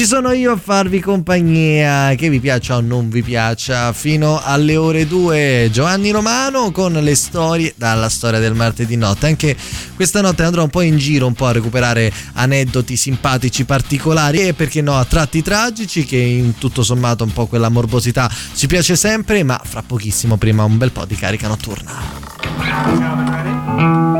Ci sono io a farvi compagnia, che vi piaccia o non vi piaccia, fino alle ore 2. Giovanni Romano con le storie dalla storia del martedì notte. Anche questa notte andrò un po' in giro, un po' a recuperare aneddoti simpatici, particolari e perché no, a tratti tragici, che in tutto sommato un po' quella morbosità ci piace sempre, ma fra pochissimo prima un bel po' di carica notturna. to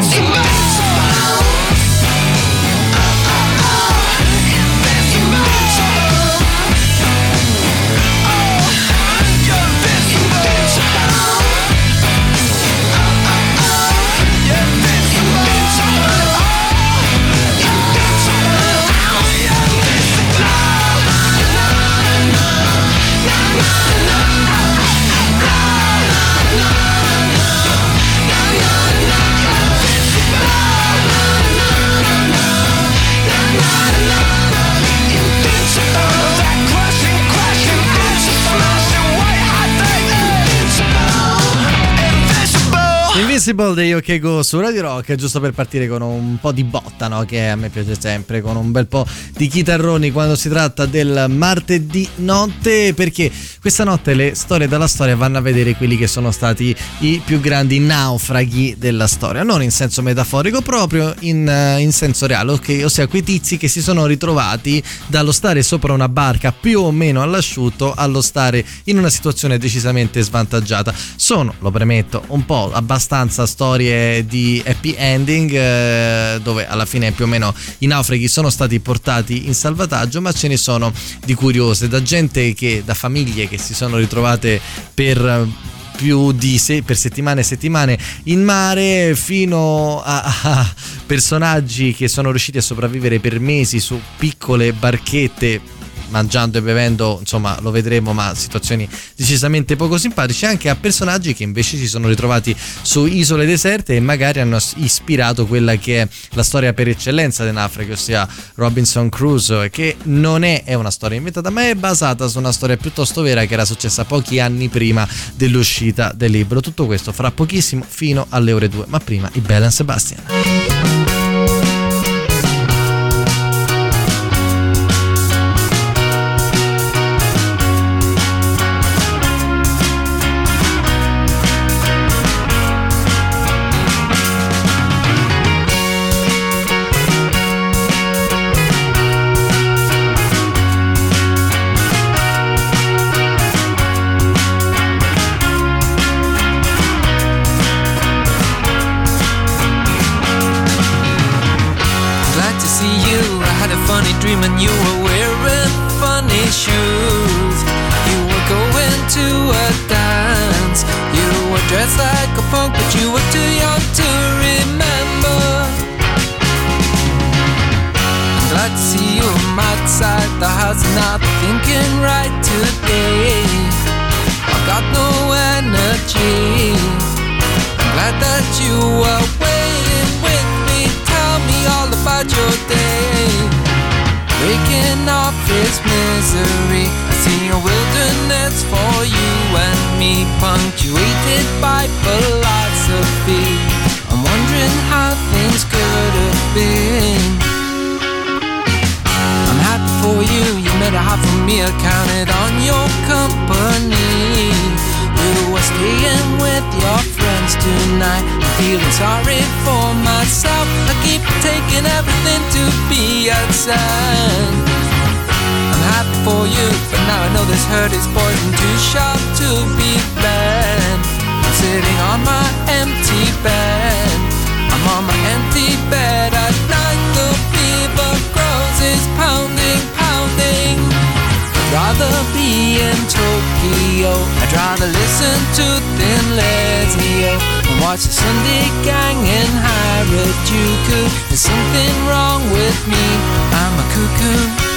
You're Invisible dei OK Go su Radio Rock, giusto per partire con un po' di botta, no? che a me piace sempre, con un bel po' di chitarroni quando si tratta del martedì notte, perché questa notte le storie dalla storia vanno a vedere quelli che sono stati i più grandi naufraghi della storia, non in senso metaforico, proprio in, eh, in senso reale, ok? ossia quei tizi che si sono ritrovati dallo stare sopra una barca più o meno all'asciutto allo stare in una situazione decisamente svantaggiata. Sono, lo premetto, un po' abbastanza storie di happy ending eh, dove alla fine più o meno i naufraghi sono stati portati in salvataggio, ma ce ne sono di curiose, da gente che da famiglie che si sono ritrovate per più di se, per settimane e settimane in mare fino a, a personaggi che sono riusciti a sopravvivere per mesi su piccole barchette mangiando e bevendo, insomma lo vedremo, ma situazioni decisamente poco simpatiche, anche a personaggi che invece si sono ritrovati su isole deserte e magari hanno ispirato quella che è la storia per eccellenza dell'Africa, ossia Robinson Crusoe, che non è, è una storia inventata, ma è basata su una storia piuttosto vera che era successa pochi anni prima dell'uscita del libro. Tutto questo fra pochissimo fino alle ore 2, ma prima i Bell and Sebastian. For me, I counted on your company. You were staying with your friends tonight. I'm feeling sorry for myself. I keep taking everything to be outside. I'm happy for you, but now I know this hurt is poison too sharp to be bled. I'm sitting on my empty bed. I'm on my empty bed at night. The fever grows. I'd rather be in Tokyo. I'd rather listen to Thin Lizzy and watch the Sunday Gang in Harajuku. There's something wrong with me. I'm a cuckoo.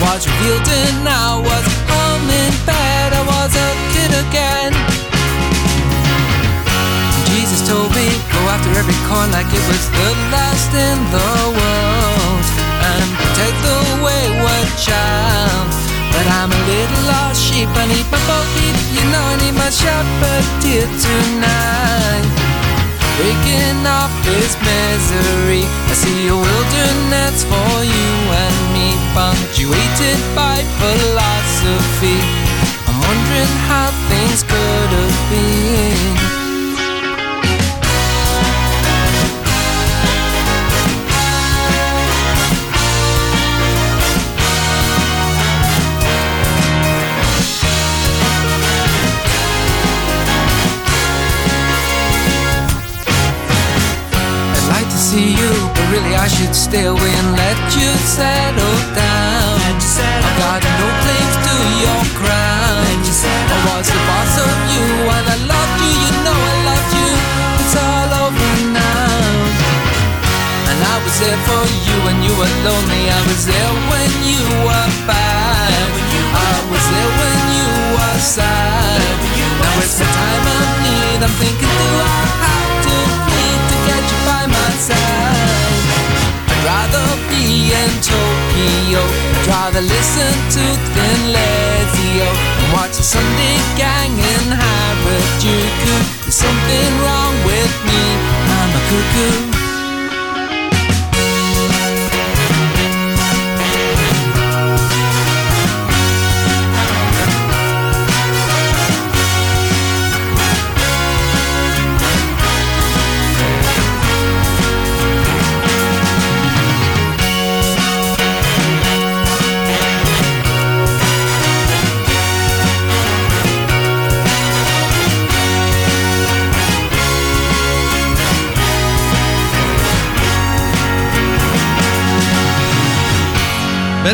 Was revealed and I was home in bed. I was a kid again. Jesus told me, go after every coin like it was the last in the world and protect the wayward child. But I'm a little lost sheep, I need my bogey, you know I need my shepherd dear tonight. Breaking off this misery, I see a wilderness for you and me, punctuated by philosophy. I'm wondering how things could have been. I should stay away and let you settle down. I've got no claims to your crown. I was the boss of you and I loved you, you know I loved you. It's all over now. And I was there for you when you were lonely. I was there when you were bad. I was there when you were sad. Now it's the time I need. I'm thinking, do I have to plead to get you by my side? Rather be in Tokyo. I'd rather listen to Thin Lizzy and watch the Sunday Gang in Harajuku. There's something wrong with me. I'm a cuckoo.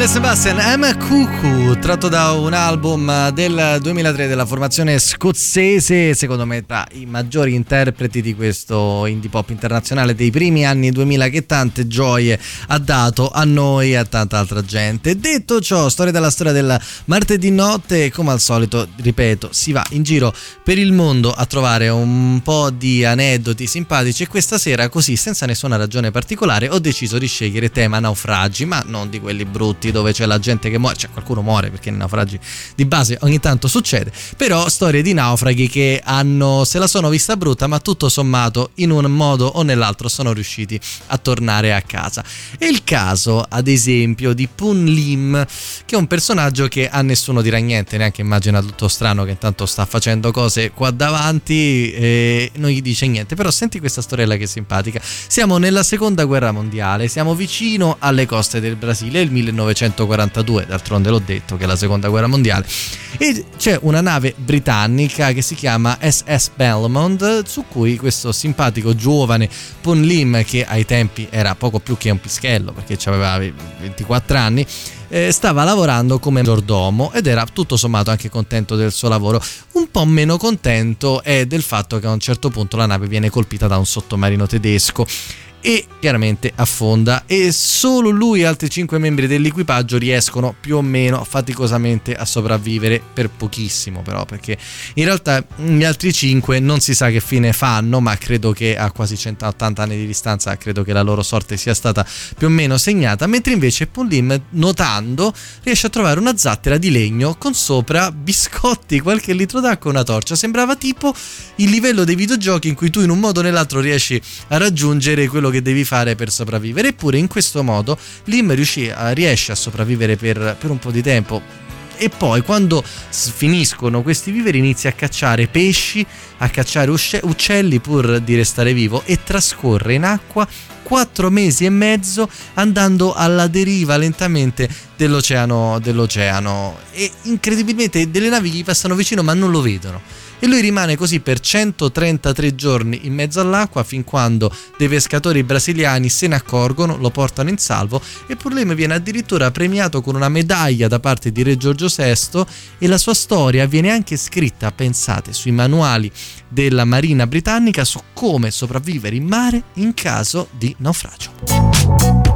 Bene Sebastian, M. Cuckoo, tratto da un album del 2003 della formazione scozzese, secondo me tra i maggiori interpreti di questo indie pop internazionale dei primi anni 2000 che tante gioie ha dato a noi e a tanta altra gente. Detto ciò, storia della storia del martedì notte, come al solito, ripeto, si va in giro per il mondo a trovare un po' di aneddoti simpatici e questa sera così, senza nessuna ragione particolare, ho deciso di scegliere tema naufragi, ma non di quelli brutti dove c'è la gente che muore, cioè qualcuno muore perché nei naufragi di base ogni tanto succede, però storie di naufraghi che hanno, se la sono vista brutta, ma tutto sommato in un modo o nell'altro sono riusciti a tornare a casa. E il caso, ad esempio, di Pun Lim, che è un personaggio che a nessuno dirà niente, neanche immagina tutto strano che intanto sta facendo cose qua davanti e non gli dice niente, però senti questa storiella che è simpatica. Siamo nella seconda guerra mondiale, siamo vicino alle coste del Brasile, il 1942, d'altronde l'ho detto che è la seconda guerra mondiale, e c'è una nave britannica che si chiama SS Belmont, su cui questo simpatico giovane Pun Lim, che ai tempi era poco più che un pischello perché aveva 24 anni, eh, stava lavorando come maggiordomo ed era tutto sommato anche contento del suo lavoro. Un po' meno contento è del fatto che a un certo punto la nave viene colpita da un sottomarino tedesco e chiaramente affonda. E solo lui e altri 5 membri dell'equipaggio riescono più o meno faticosamente a sopravvivere per pochissimo però perché in realtà gli altri 5 non si sa che fine fanno ma credo che a quasi 180 anni di distanza credo che la loro sorte sia stata più o meno segnata mentre invece Pauline notando riesce a trovare una zattera di legno con sopra biscotti qualche litro d'acqua e una torcia. Sembrava tipo il livello dei videogiochi in cui tu in un modo o nell'altro riesci a raggiungere quello che devi fare per sopravvivere. Eppure in questo modo Lim a, riesce a sopravvivere per, per un po' di tempo. E poi quando finiscono questi viveri inizia a cacciare pesci, a cacciare uccelli pur di restare vivo e trascorre in acqua quattro mesi e mezzo andando alla deriva lentamente dell'oceano, dell'oceano e incredibilmente delle navi gli passano vicino ma non lo vedono e lui rimane così per 133 giorni in mezzo all'acqua fin quando dei pescatori brasiliani se ne accorgono, lo portano in salvo e Purleme viene addirittura premiato con una medaglia da parte di Re Giorgio VI e la sua storia viene anche scritta, pensate, sui manuali della Marina britannica su come sopravvivere in mare in caso di naufragio.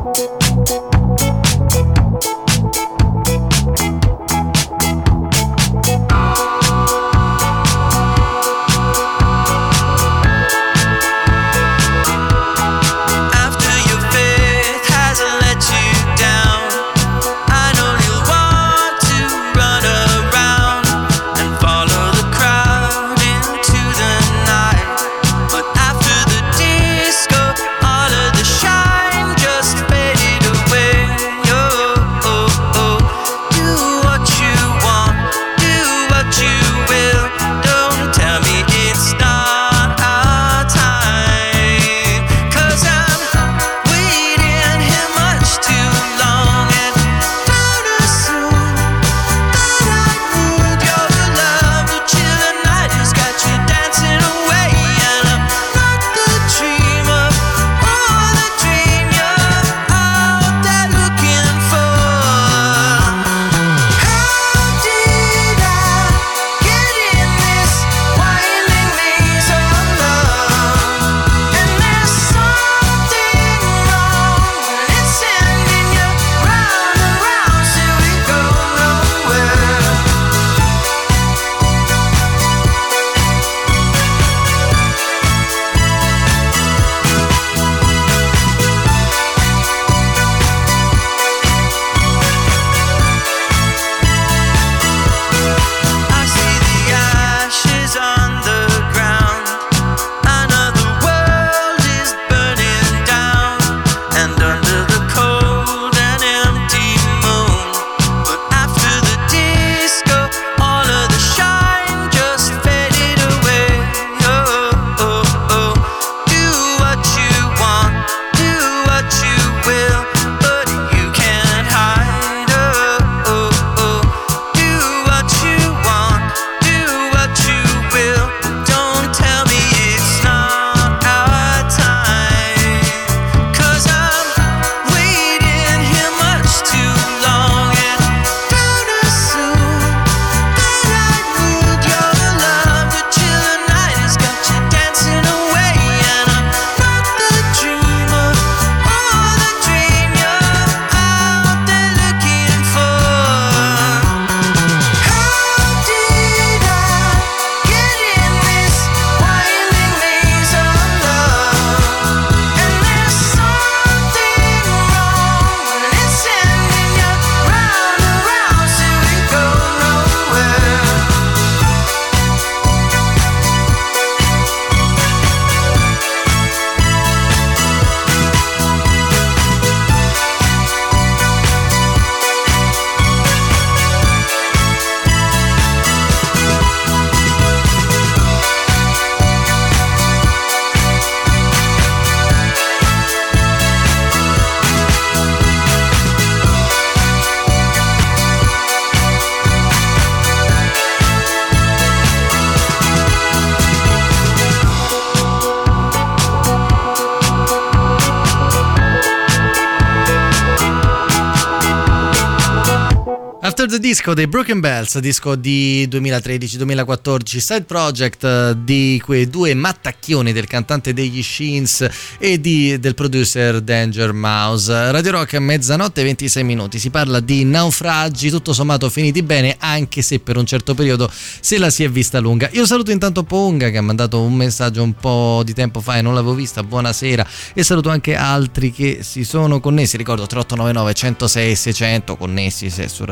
Disco dei Broken Bells, disco di 2013-2014, side project eh, di quei due mattacchioni del cantante degli Sheens e di- del producer Danger Mouse. Radio Rock mezzanotte e 26 minuti, si parla di naufragi, tutto sommato finiti bene, anche se per un certo periodo se la si è vista lunga. Io saluto intanto Ponga che ha mandato un messaggio un po' di tempo fa e non l'avevo vista, buonasera, e saluto anche altri che si sono connessi, ricordo 3899 106 600 connessi se su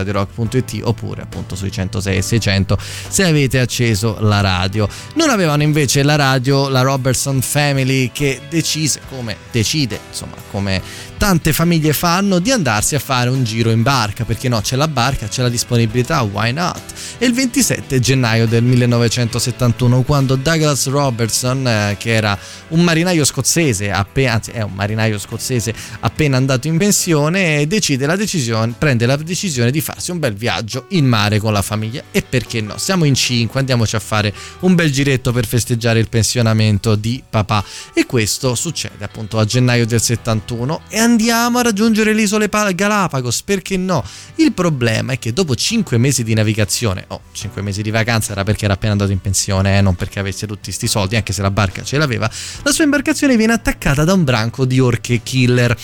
radiorock.it oppure appunto sui 106 600 se avete acceso la radio. Non avevano invece la radio la Robertson Family che decise come decide, insomma, come tante famiglie fanno di andarsi a fare un giro in barca, perché no, c'è la barca, c'è la disponibilità, why not? E il 27 gennaio del 1971 quando Douglas Robertson, eh, che era un marinaio scozzese, appena, anzi è un marinaio scozzese appena andato in pensione, decide la decisione, prende la decisione di farsi un bel viaggio in mare con la famiglia e perché no? Siamo in cinque, andiamoci a fare un bel giretto per festeggiare il pensionamento di papà e questo succede appunto a gennaio del 71 e andiamo a raggiungere le isole Pa- Galapagos, perché no? Il problema è che dopo 5 mesi di navigazione, oh 5 mesi di vacanza era perché era appena andato in pensione, eh, non perché avesse tutti sti soldi, anche se la barca ce l'aveva, la sua imbarcazione viene attaccata da un branco di orche killer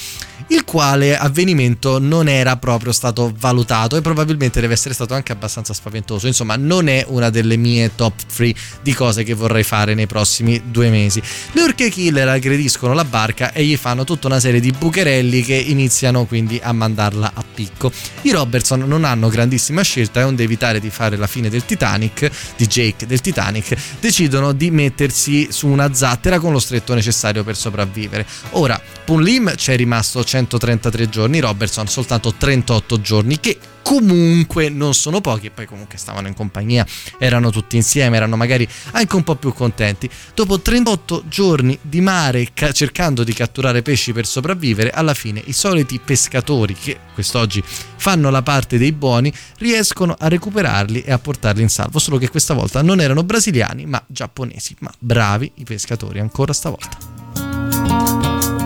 il quale avvenimento non era proprio stato valutato e probabilmente deve essere stato anche abbastanza spaventoso. Insomma, non è una delle mie top 3 di cose che vorrei fare nei prossimi due mesi. Le orche killer aggrediscono la barca e gli fanno tutta una serie di bucherelli che iniziano quindi a mandarla a picco. I Robertson non hanno grandissima scelta e onde evitare di fare la fine del Titanic, di Jake del Titanic, decidono di mettersi su una zattera con lo stretto necessario per sopravvivere. Ora, Pun Lim ci è rimasto 133 giorni, Robertson soltanto 38 giorni, che comunque non sono pochi e poi comunque stavano in compagnia, erano tutti insieme, erano magari anche un po' più contenti. Dopo 38 giorni di mare ca- cercando di catturare pesci per sopravvivere, alla fine i soliti pescatori che quest'oggi fanno la parte dei buoni riescono a recuperarli e a portarli in salvo, solo che questa volta non erano brasiliani ma giapponesi, ma bravi i pescatori ancora stavolta.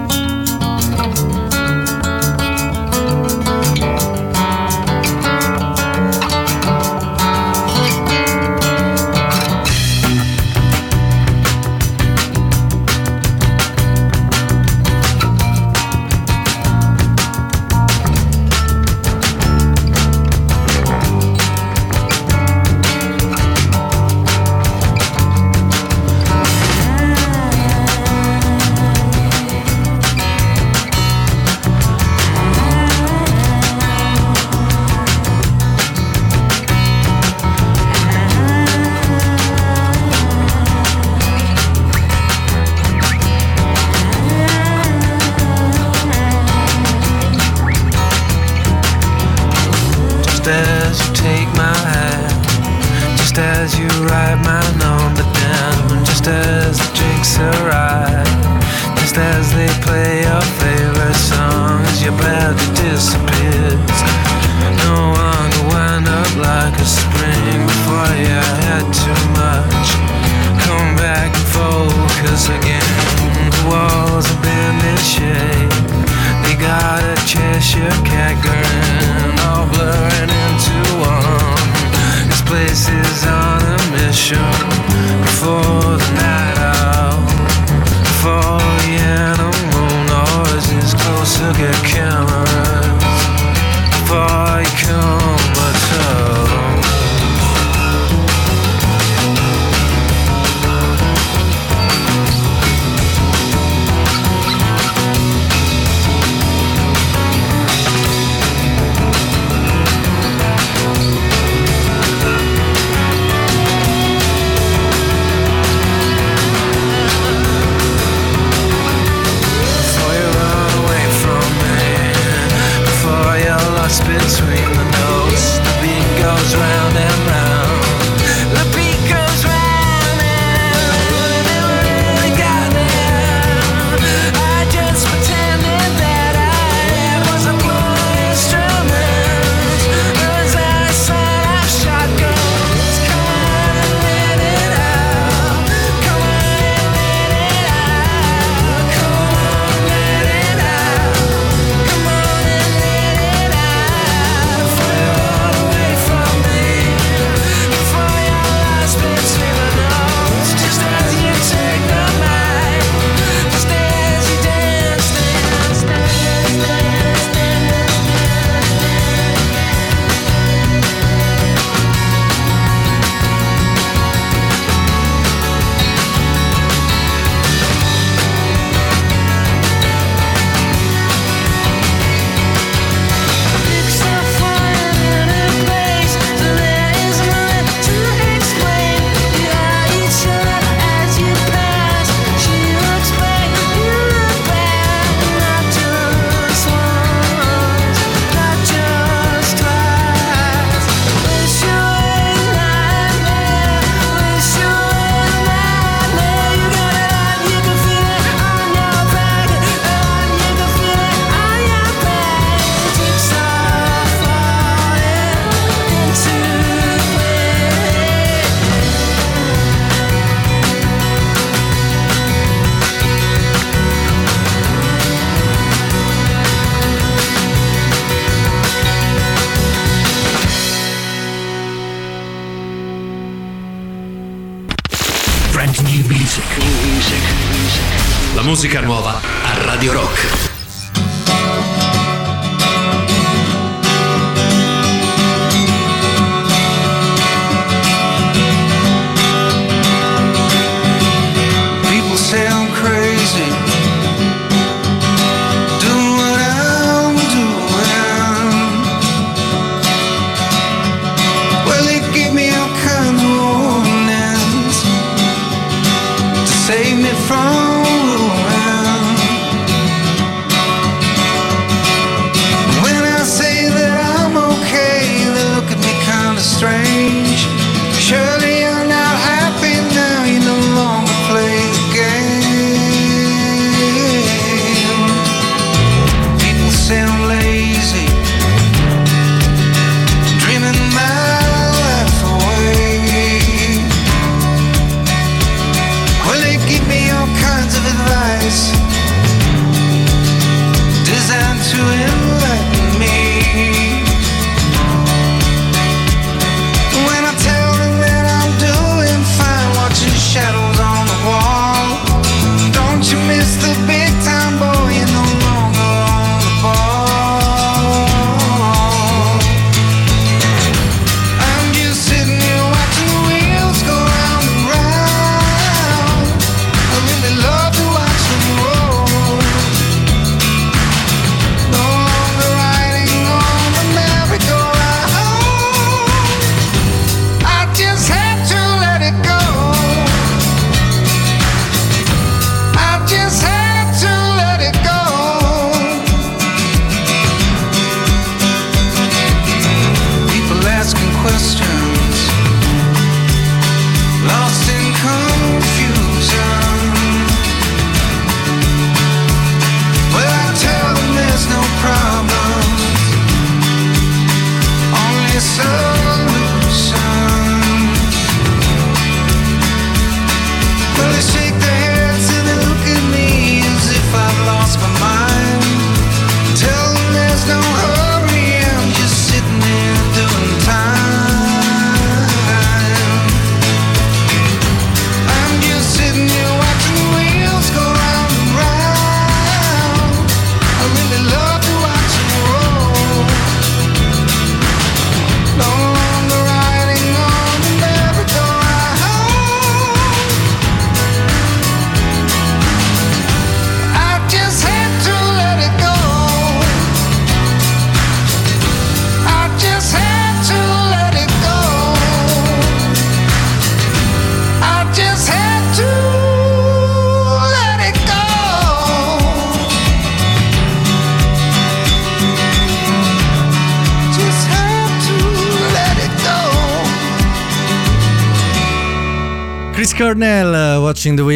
Radio Rock.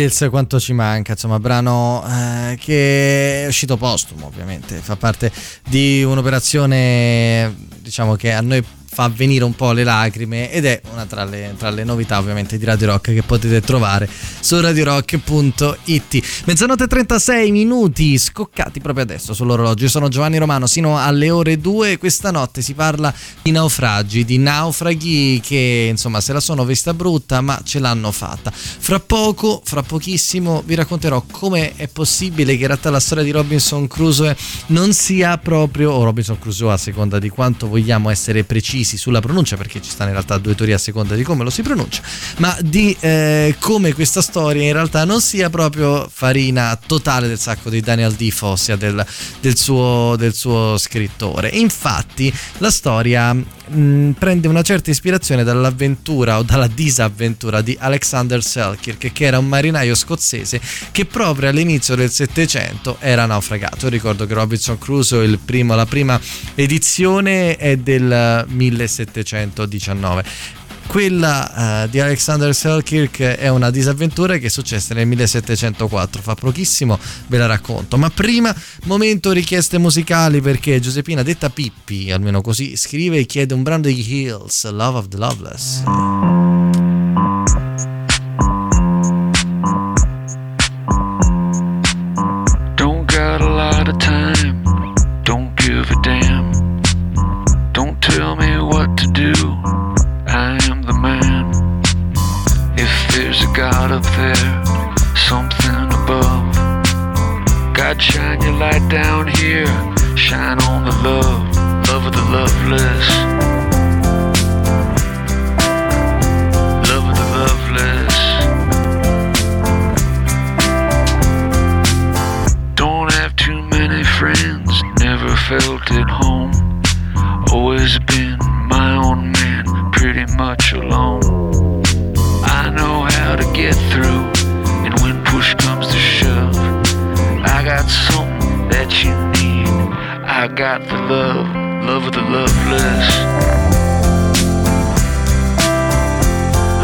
Wheels, quanto ci manca, insomma, brano eh, che è uscito postumo, ovviamente, fa parte di un'operazione, diciamo che a noi fa venire un po' le lacrime ed è una tra le, tra le novità ovviamente di Radio Rock che potete trovare su radiorock.it. Mezzanotte e 36 minuti scoccati proprio adesso sull'orologio. Io sono Giovanni Romano, sino alle ore 2 questa notte si parla di naufragi, di naufraghi che insomma se la sono vista brutta ma ce l'hanno fatta. Fra poco, fra pochissimo vi racconterò come è possibile che in realtà la storia di Robinson Crusoe non sia proprio, o Robinson Crusoe a seconda di quanto vogliamo essere precisi sulla pronuncia, perché ci stanno in realtà due teorie a seconda di come lo si pronuncia, ma di eh, come questa storia in realtà non sia proprio farina totale del sacco di Daniel Defoe, ossia del, del suo, del suo scrittore. Infatti la storia mh, prende una certa ispirazione dall'avventura o dalla disavventura di Alexander Selkirk, che era un marinaio scozzese che proprio all'inizio del Settecento era naufragato. Ricordo che Robinson Crusoe, primo, la prima edizione è del 1719 quella eh, di Alexander Selkirk è una disavventura che è successa nel 1704 fa pochissimo ve la racconto. Ma prima momento richieste musicali perché Giuseppina detta Pippi almeno così scrive e chiede un brano degli Hills Love of the Loveless Up there, something above, God, shine your light down here. Shine on the love, love of the loveless. Love of the loveless. Don't have too many friends, never felt at home. Always been my own man, pretty much alone. Get through, and when push comes to shove, I got something that you need. I got the love, love of the loveless.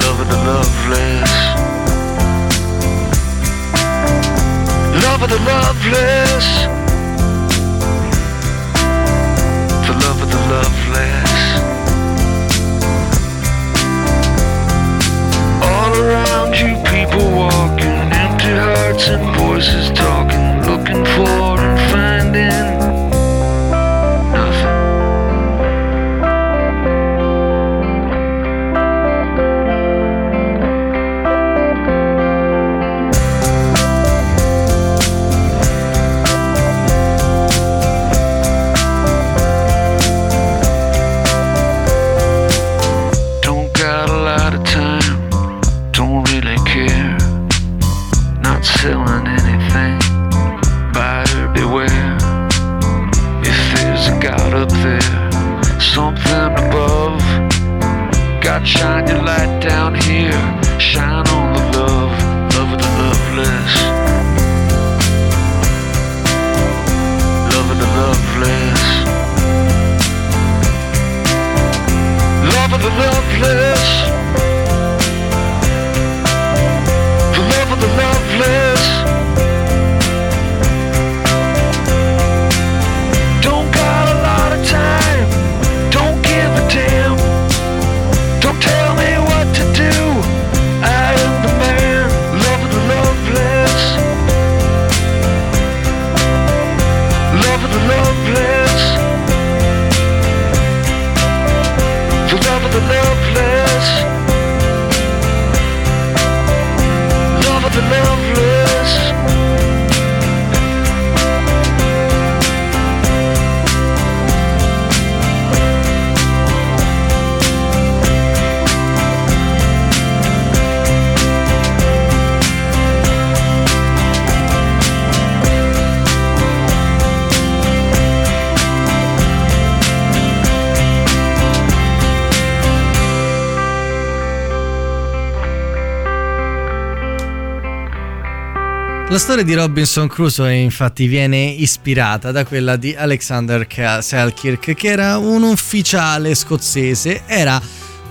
Love of the loveless. Love of the loveless. The love of the loveless. Around you, people walking, empty hearts and voices talking, looking for and finding something above, God shine your light down here, shine on the love, love of the loveless. Love of the loveless. Love of the loveless. The love of the loveless. La storia di Robinson Crusoe infatti viene ispirata da quella di Alexander Selkirk che era un ufficiale scozzese, era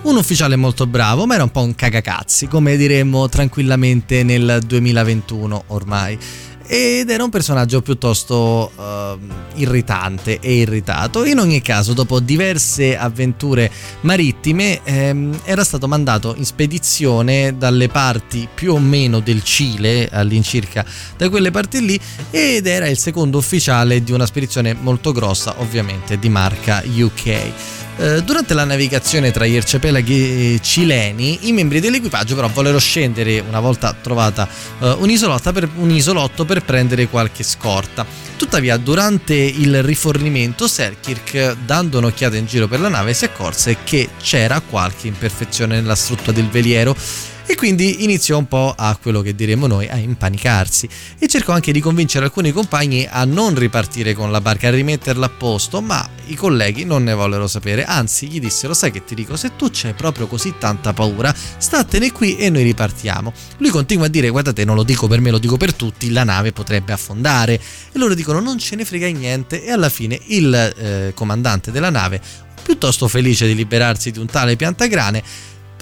un ufficiale molto bravo ma era un po' un cagacazzi come diremmo tranquillamente nel 2021 ormai ed era un personaggio piuttosto ehm, irritante e irritato. In ogni caso, dopo diverse avventure marittime, ehm, era stato mandato in spedizione dalle parti più o meno del Cile, all'incirca da quelle parti lì, ed era il secondo ufficiale di una spedizione molto grossa, ovviamente di marca UK. Eh, durante la navigazione tra gli arcipelaghi cileni, i membri dell'equipaggio però vollero scendere una volta trovata eh, per, un isolotto per prendere qualche scorta. Tuttavia, durante il rifornimento, Selkirk, dando un'occhiata in giro per la nave, si accorse che c'era qualche imperfezione nella struttura del veliero e quindi iniziò un po' a quello che diremmo noi a impanicarsi. E cercò anche di convincere alcuni compagni a non ripartire con la barca, a rimetterla a posto, ma i colleghi non ne vollero sapere, anzi gli dissero sai che ti dico, se tu c'hai proprio così tanta paura, statene qui e noi ripartiamo. Lui continua a dire guardate non lo dico per me, lo dico per tutti, la nave potrebbe affondare. E loro dicono non ce ne frega niente. E alla fine il eh, comandante della nave, piuttosto felice di liberarsi di un tale piantagrane,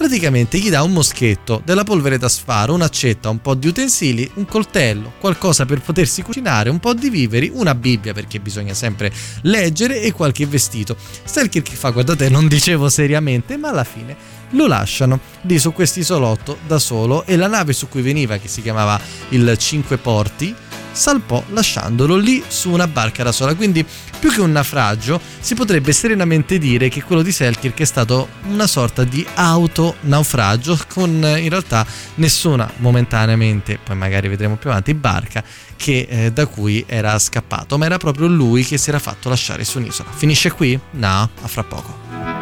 praticamente gli dà un moschetto, della polvere da sfaro, un'accetta, un po' di utensili, un coltello, qualcosa per potersi cucinare, un po' di viveri, una Bibbia perché bisogna sempre leggere e qualche vestito. Stelkirk fa guardate non dicevo seriamente ma alla fine lo lasciano lì su questo isolotto da solo e la nave su cui veniva che si chiamava il Cinque Porti salpò lasciandolo lì su una barca da sola. Quindi, più che un naufragio, si potrebbe serenamente dire che quello di Selkirk è stato una sorta di auto-naufragio, con eh, in realtà nessuna momentaneamente, poi magari vedremo più avanti, barca che, eh, da cui era scappato, ma era proprio lui che si era fatto lasciare su un'isola. Finisce qui? No, a fra poco.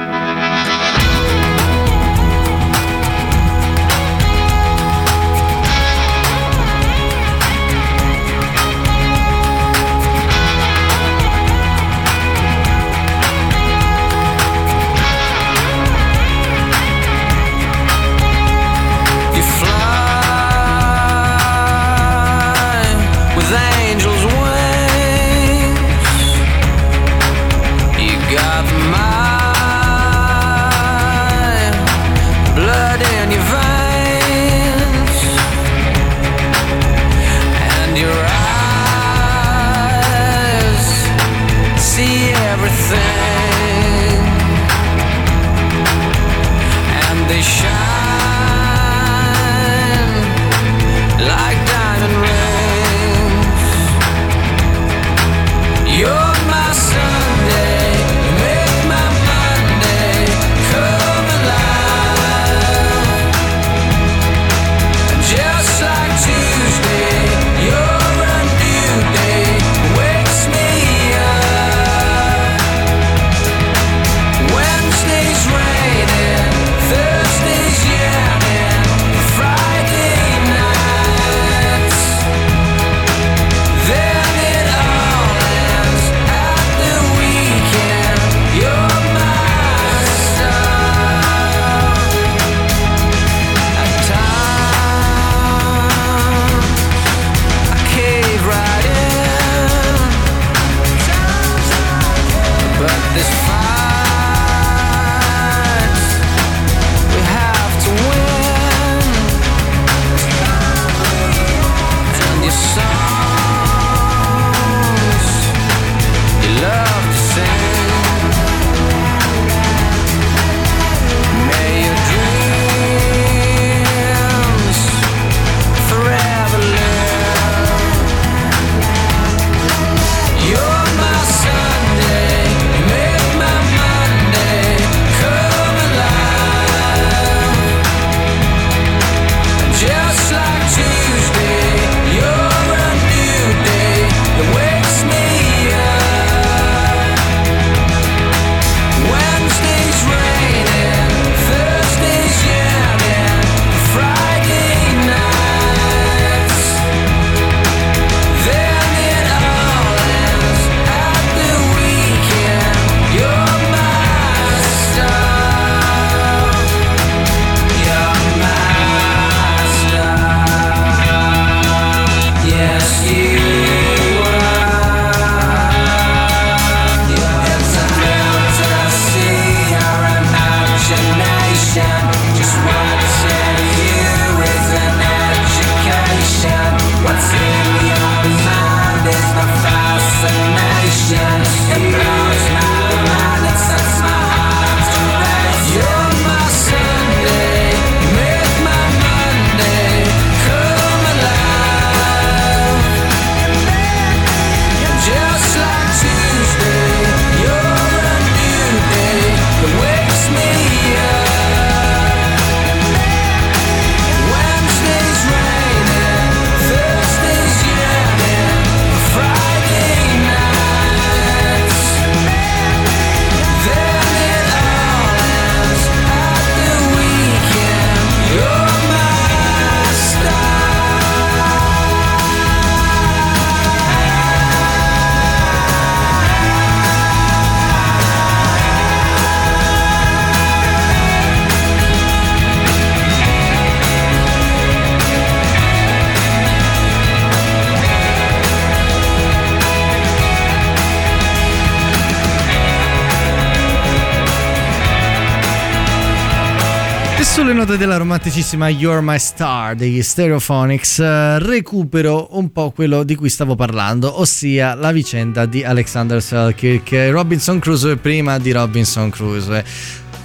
ricordo della romanticissima You're My Star degli Stereophonics. Eh, recupero un po' quello di cui stavo parlando, ossia la vicenda di Alexander Selkirk, Robinson Crusoe prima di Robinson Crusoe.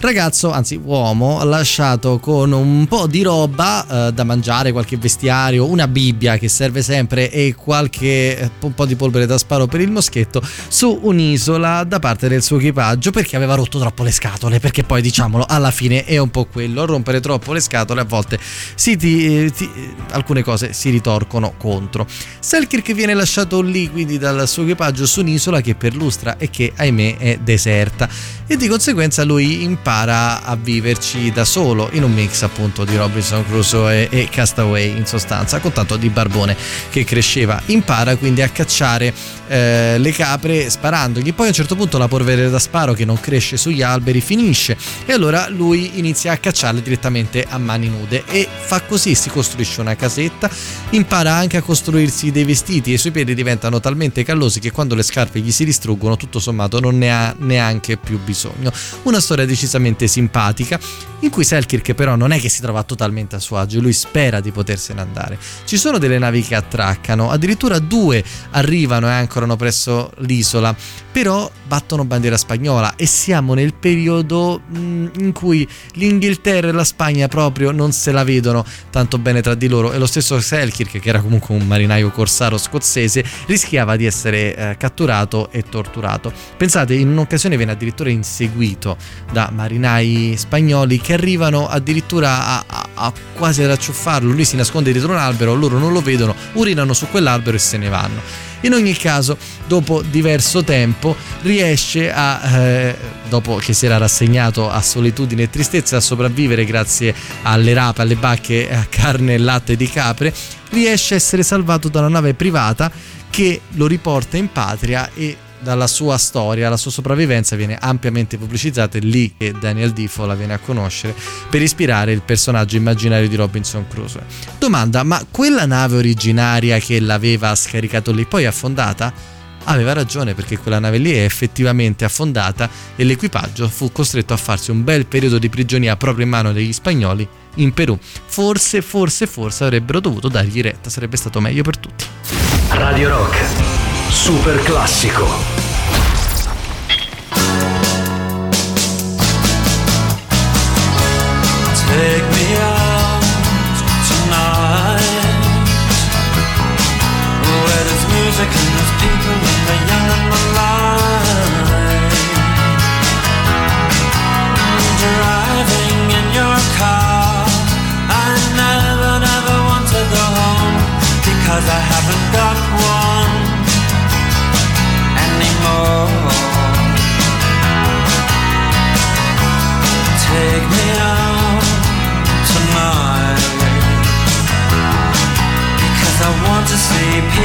Ragazzo, anzi uomo, lasciato con un po' di roba eh, da mangiare, qualche vestiario, una Bibbia che serve sempre e qualche eh, un po' di polvere da sparo per il moschetto su un'isola da parte del suo equipaggio perché aveva rotto troppo le scatole, perché poi diciamolo, alla fine è un po' quello, rompere troppo le scatole a volte si ti- ti- alcune cose si ritorcono contro. Selkirk viene lasciato lì quindi dal suo equipaggio su un'isola che perlustra e che ahimè è deserta e di conseguenza lui impara a viverci da solo in un mix appunto di Robinson Crusoe e, e Castaway in sostanza con tanto di barbone che cresceva. Impara quindi a cacciare eh, le capre sparandogli. Poi a un certo punto la polvere da sparo che non cresce sugli alberi finisce. E allora lui inizia a cacciarle direttamente a mani nude. E fa così si costruisce una casetta impara anche a costruirsi dei vestiti e i suoi piedi diventano talmente callosi che quando le scarpe gli si distruggono tutto sommato non ne ha neanche più bisogno. Una storia decisamente simpatica in cui Selkirk però non è che si trova totalmente a suo agio lui spera di potersene andare. Ci sono delle navi che attraccano addirittura due arrivano e ancorano presso l'isola però battono bandiera spagnola e siamo nel periodo mm, in cui l'Inghilterra e la Spagna proprio non se la vedono tanto bene tra di loro e lo stesso Selkirk che era comunque un marinaio corsaro scozzese rischiava di essere eh, catturato e torturato. Pensate in un'occasione viene addirittura inseguito da marinai spagnoli che arrivano addirittura a, a- a quasi ad acciuffarlo. Lui si nasconde dietro un albero loro non lo vedono urinano su quell'albero e se ne vanno. In ogni caso, dopo diverso tempo, riesce a, eh, dopo che si era rassegnato a solitudine e tristezza, a sopravvivere grazie alle rape, alle bacche, a carne e latte di capre, riesce a essere salvato da una nave privata che lo riporta in patria e dalla sua storia, la sua sopravvivenza viene ampiamente pubblicizzata, è lì che Daniel Defoe la viene a conoscere per ispirare il personaggio immaginario di Robinson Crusoe. Domanda, ma quella nave originaria che l'aveva scaricato lì poi è affondata? Aveva ragione perché quella nave lì è effettivamente affondata e l'equipaggio fu costretto a farsi un bel periodo di prigionia proprio in mano degli spagnoli in Perù. Forse, forse, forse avrebbero dovuto dargli retta, sarebbe stato meglio per tutti. Radio Rock. Super classico. Take me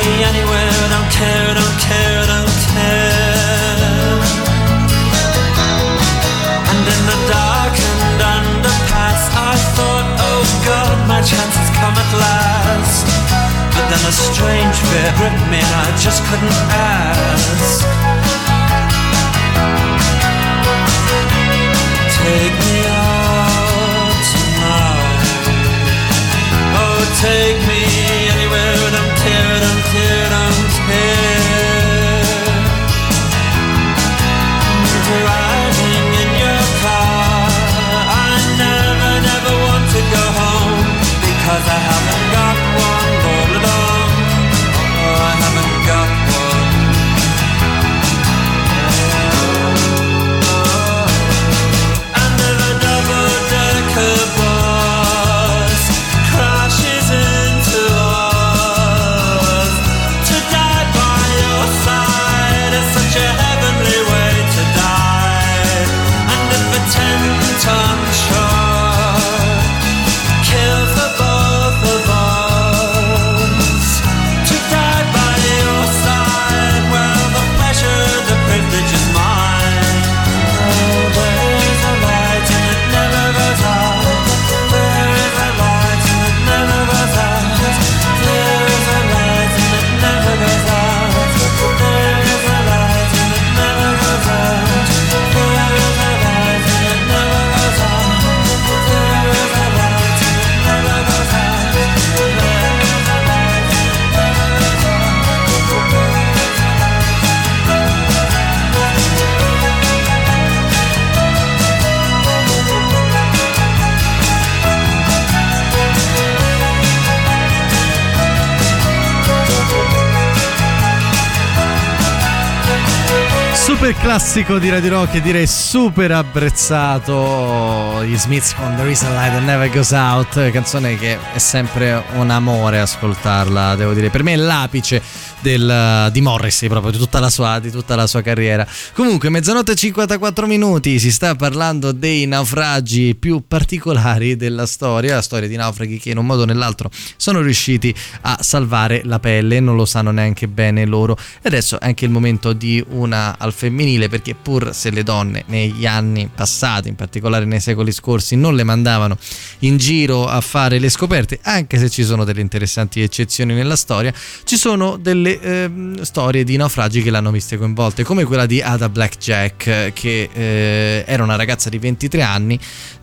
Anywhere. Don't care, I don't care, I don't care. And in the darkened underpass, I thought, oh God, my chance has come at last. But then a strange fear gripped me, and I just couldn't ask. Classico di Radio Rock e direi super apprezzato gli Smiths con The Reason Light That Never Goes Out canzone che è sempre un amore ascoltarla devo dire. Per me è l'apice del, di Morrissey proprio di tutta, sua, di tutta la sua carriera. Comunque mezzanotte e 54 minuti si sta parlando dei naufragi più particolari della storia la storia di naufraghi che in un modo o nell'altro sono riusciti a salvare la pelle non lo sanno neanche bene loro. E adesso è anche il momento di una al femminile perché pur se le donne negli anni passati, in particolare nei secoli scorsi, non le mandavano in giro a fare le scoperte, anche se ci sono delle interessanti eccezioni nella storia, ci sono delle ehm, storie di naufragi che l'hanno viste coinvolte, come quella di Ada Blackjack, eh, che eh, era una ragazza di 23 anni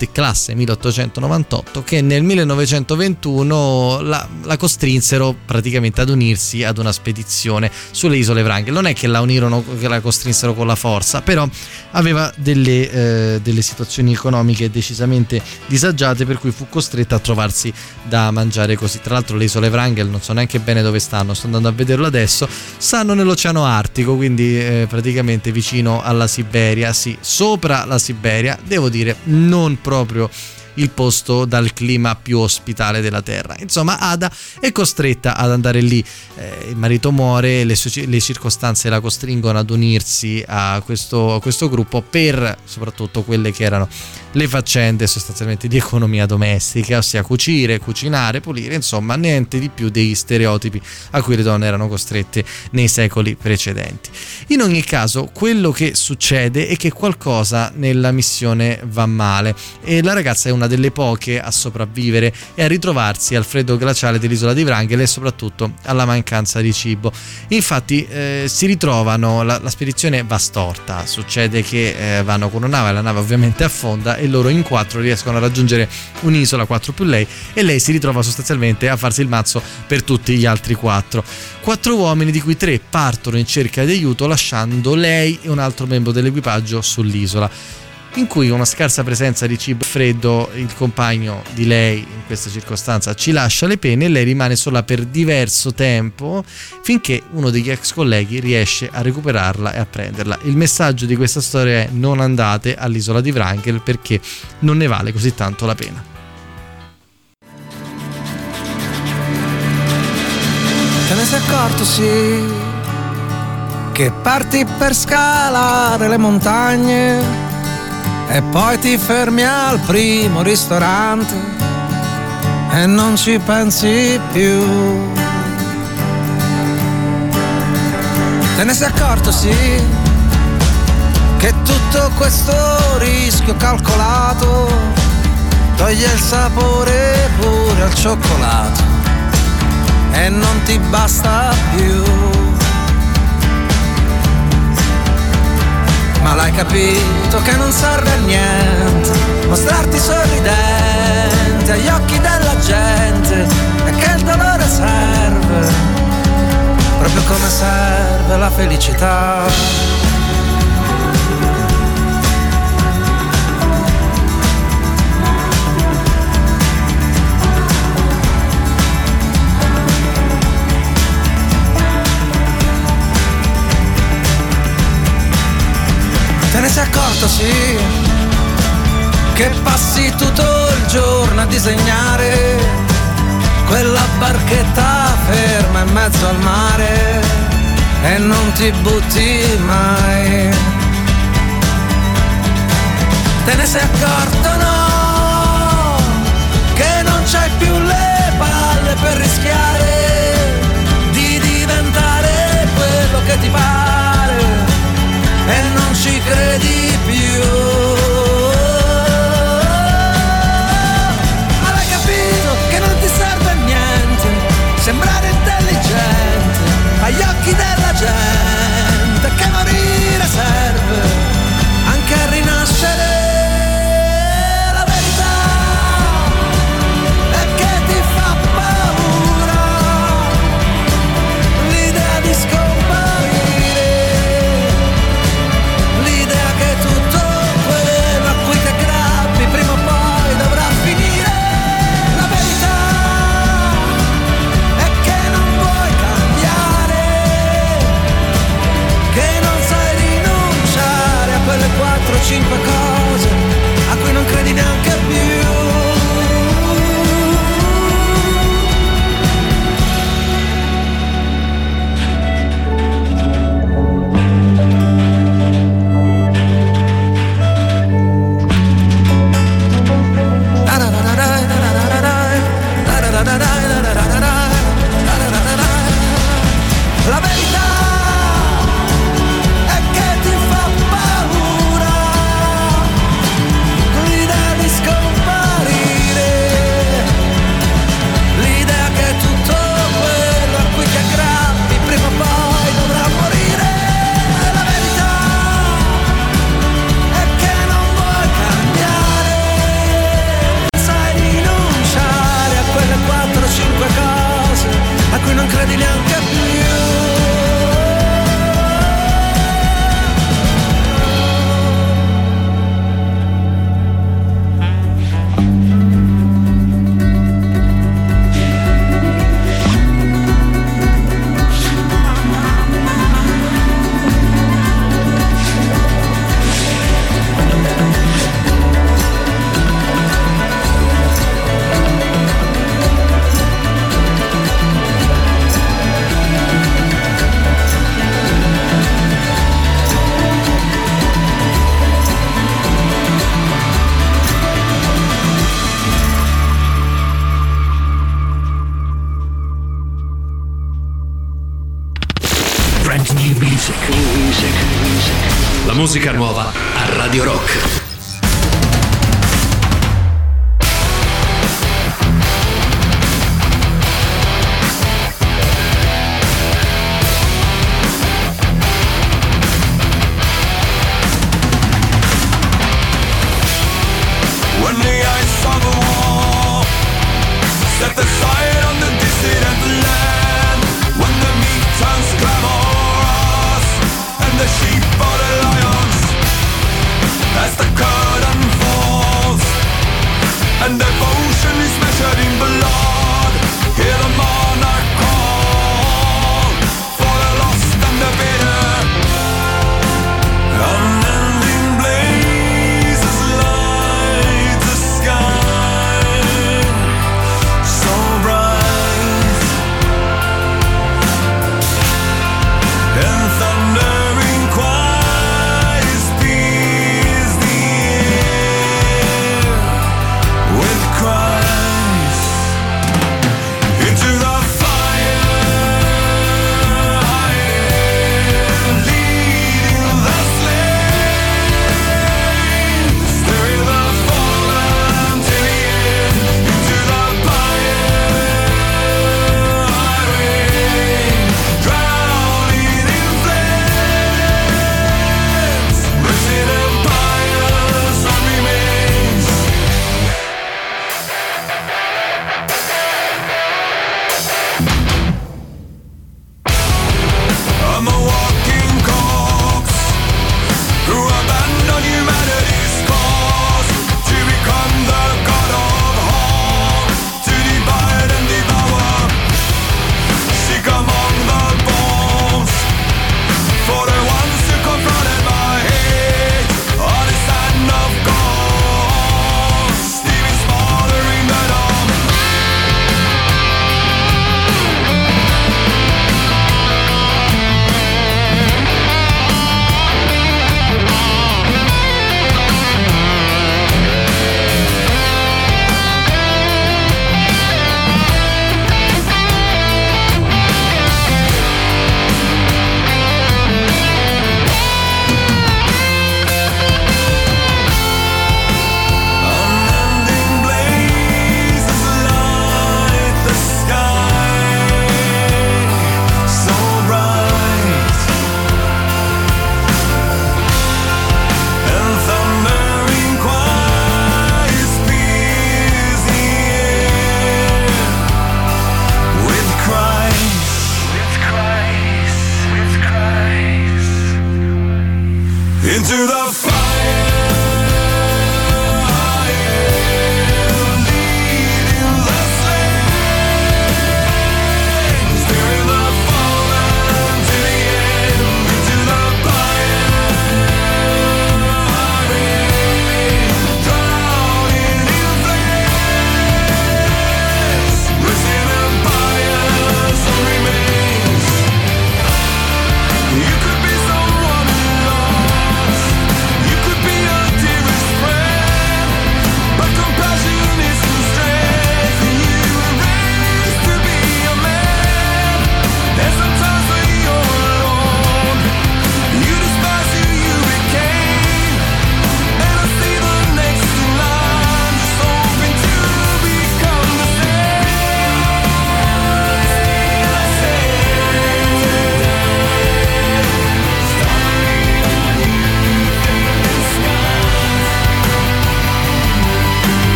di classe 1898 che nel 1921 la, la costrinsero praticamente ad unirsi ad una spedizione sulle isole Wrangel. Non è che la unirono, che la costrinsero con la forza, però aveva delle, eh, delle situazioni economiche decisamente disagiate per cui fu costretta a trovarsi da mangiare così. Tra l'altro le isole Wrangel non so neanche bene dove stanno, sto andando a vederlo adesso, stanno nell'Oceano Artico, quindi eh, praticamente vicino alla Siberia, sì, sopra la Siberia, devo dire non proprio il posto dal clima più ospitale della terra. Insomma, Ada è costretta ad andare lì. Eh, il marito muore, le, le circostanze la costringono ad unirsi a questo, a questo gruppo per soprattutto quelle che erano le faccende sostanzialmente di economia domestica, ossia cucire, cucinare, pulire, insomma, niente di più degli stereotipi a cui le donne erano costrette nei secoli precedenti. In ogni caso, quello che succede è che qualcosa nella missione va male e la ragazza è una delle poche a sopravvivere e a ritrovarsi al freddo glaciale dell'isola di Wrangel e soprattutto alla mancanza di cibo. Infatti eh, si ritrovano, la, la, spedizione va storta, succede che eh, vanno con una nave, la nave ovviamente affonda e loro in quattro riescono a raggiungere un'isola, quattro più lei, e lei si ritrova sostanzialmente a farsi il mazzo per tutti gli altri quattro. Quattro uomini di cui tre partono in cerca di aiuto lasciando lei e un altro membro dell'equipaggio sull'isola in cui una scarsa presenza di cibo freddo il compagno di lei in questa circostanza ci lascia le pene e lei rimane sola per diverso tempo finché uno degli ex colleghi riesce a recuperarla e a prenderla. Il messaggio di questa storia è non andate all'isola di Wrangel perché non ne vale così tanto la pena. Te ne sei accorto, sì, che parti per scalare le montagne e poi ti fermi al primo ristorante e non ci pensi più. Te ne sei accorto, sì, che tutto questo rischio calcolato toglie il sapore pure al cioccolato e non ti basta più. Ma l'hai capito che non serve a niente mostrarti sorridente agli occhi della gente e che il dolore serve proprio come serve la felicità. Sei accorto, sì, che passi tutto il giorno a disegnare quella barchetta ferma in mezzo al mare e non ti butti mai. Te ne sei accorto, no, che non c'hai più le palle per rischiare di diventare quello che ti pare non ci credi più. Ma capito che non ti serve niente sembrare intelligente agli occhi della gente, che morire serve searching for cause.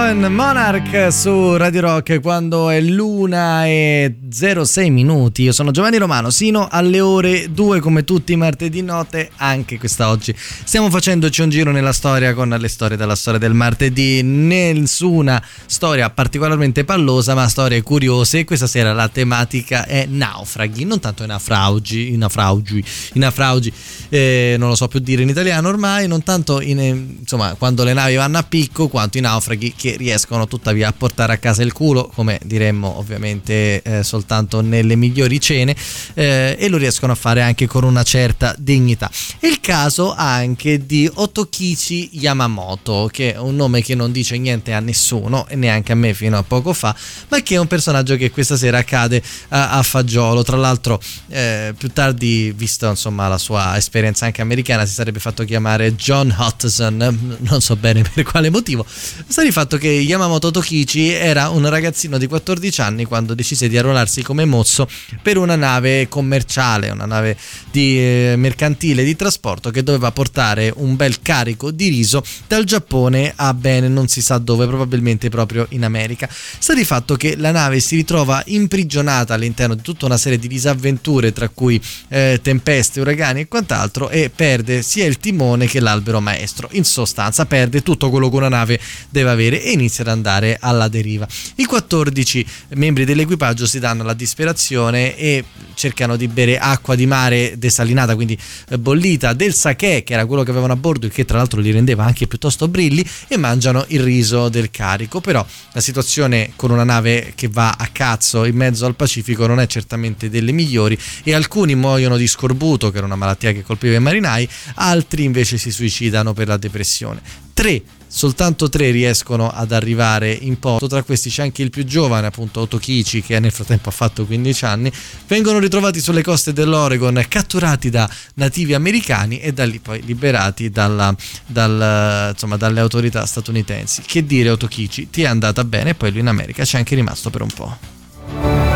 Monarch su Radio Rock quando è l'una e 06 minuti. Io sono Giovanni Romano, sino alle ore 2 come tutti i martedì notte, anche questa oggi. Stiamo facendoci un giro nella storia con le storie della storia del martedì. Nessuna storia particolarmente pallosa, ma storie curiose. Questa sera la tematica è naufraghi, non tanto i naufragi, i naufragi, i naufragi, eh, non lo so più dire in italiano ormai, non tanto in, eh, insomma quando le navi vanno a picco, quanto i naufraghi che riescono tuttavia a portare a casa il culo, come diremmo ovviamente eh, soltanto nelle migliori cene, eh, e lo riescono a fare anche con una certa dignità. È il caso anche di Otokichi Yamamoto, che è un nome che non dice niente a nessuno e neanche a me fino a poco fa, ma che è un personaggio che questa sera cade a, a fagiolo. Tra l'altro, eh, più tardi, visto insomma la sua esperienza anche americana, si sarebbe fatto chiamare John Hudson, non so bene per quale motivo sta di fatto che Yamamoto Tokichi era un ragazzino di 14 anni quando decise di arruolarsi come mozzo per una nave commerciale, una nave di eh, mercantile di trasporto che doveva portare un bel carico di riso dal Giappone a bene non si sa dove, probabilmente proprio in America. Sta di fatto che la nave si ritrova imprigionata all'interno di tutta una serie di disavventure tra cui eh, tempeste, uragani e quant'altro e perde sia il timone che l'albero maestro. In sostanza perde tutto quello che una nave deve avere e inizia ad andare alla deriva. I 14 membri dell'equipaggio si danno alla disperazione e cercano di bere acqua di mare desalinata, quindi eh, bollita, del sake, che era quello che avevano a bordo, il che tra l'altro li rendeva anche piuttosto brilli, e mangiano il riso del carico. Però la situazione con una nave che va a cazzo in mezzo al Pacifico non è certamente delle migliori e alcuni muoiono di scorbuto, che era una malattia che colpiva i marinai, altri invece si suicidano per la depressione. Tre soltanto tre riescono ad arrivare in porto, tra questi c'è anche il più giovane, appunto Otokichi, che nel frattempo ha fatto 15 anni, vengono ritrovati sulle coste dell'Oregon, catturati da nativi americani e da lì poi liberati dalla, dal, insomma, dalle autorità statunitensi. Che dire Otokichi, ti è andata bene e poi lui in America c'è anche rimasto per un po'.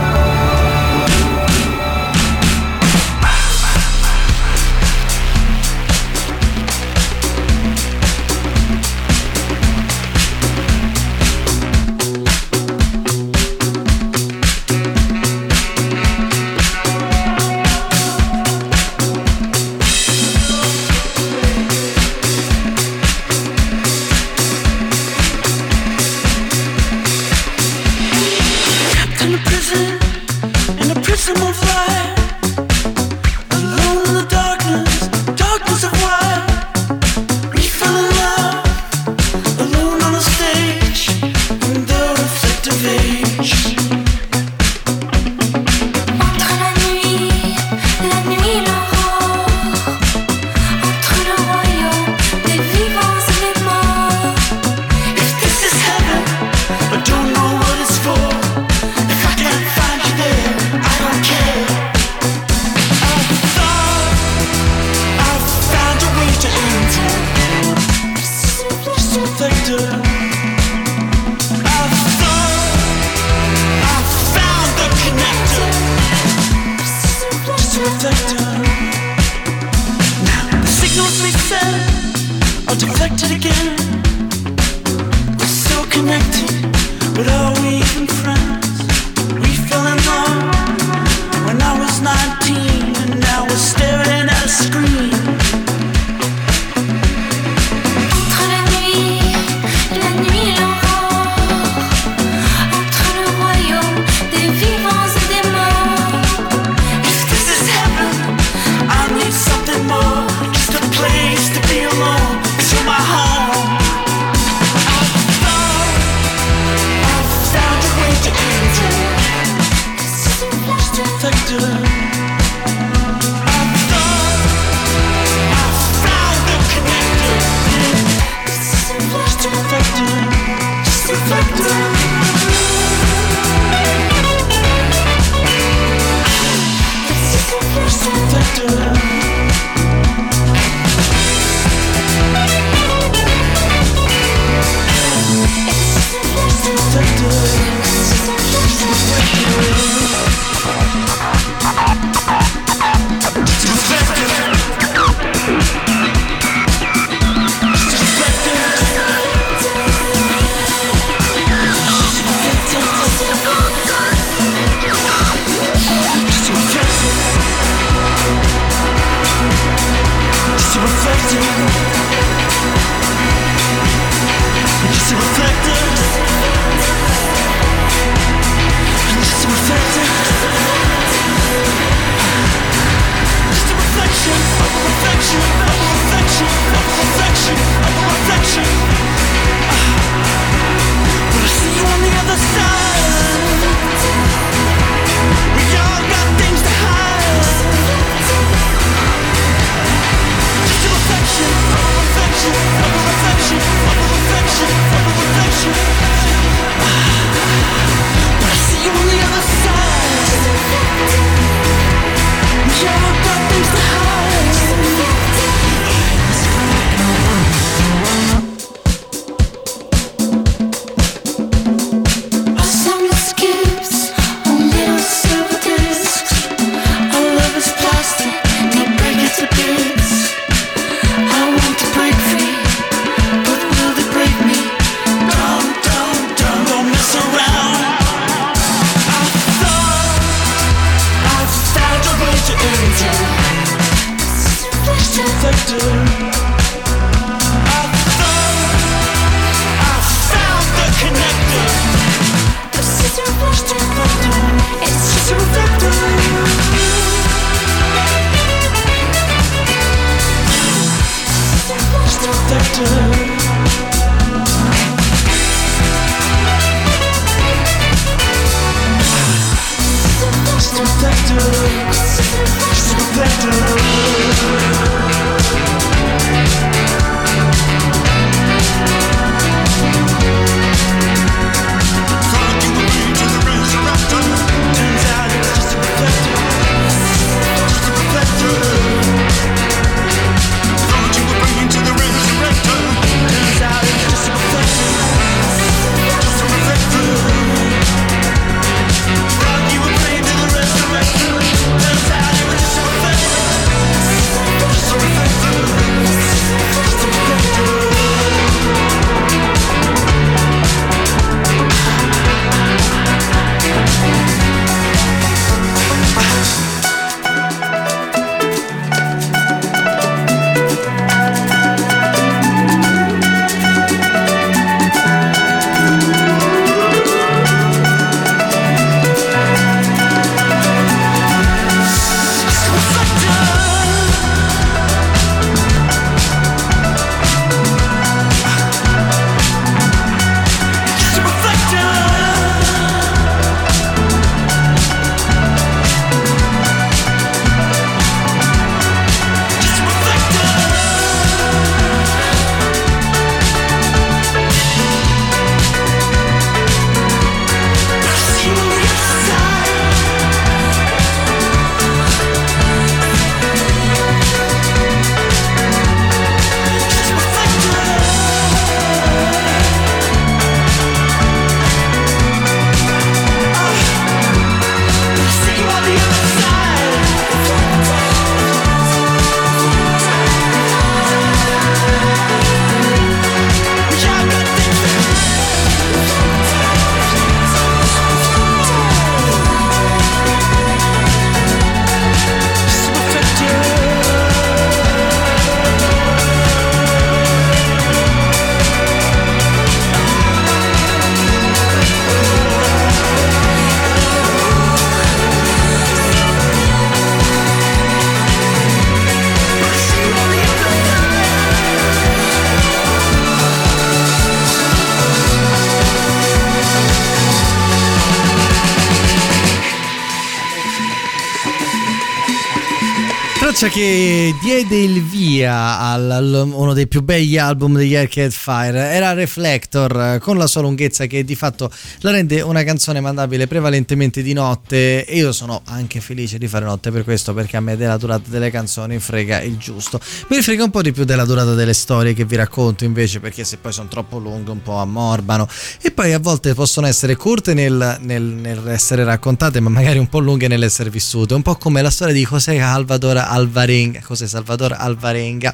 Che diede il via al- uno dei più begli album degli Arcade Fire. Era Reflector eh, con la sua lunghezza che di fatto la rende una canzone mandabile prevalentemente di notte. E io sono anche felice di fare notte per questo perché a me della durata delle canzoni frega il giusto. Mi frega un po' di più della durata delle storie che vi racconto invece perché se poi sono troppo lunghe un po' ammorbano. E poi a volte possono essere corte nel, nel- nell'essere raccontate ma magari un po' lunghe nell'essere vissute. Un po' come la storia di José Salvador Alvarenga José Salvador Alvarenga?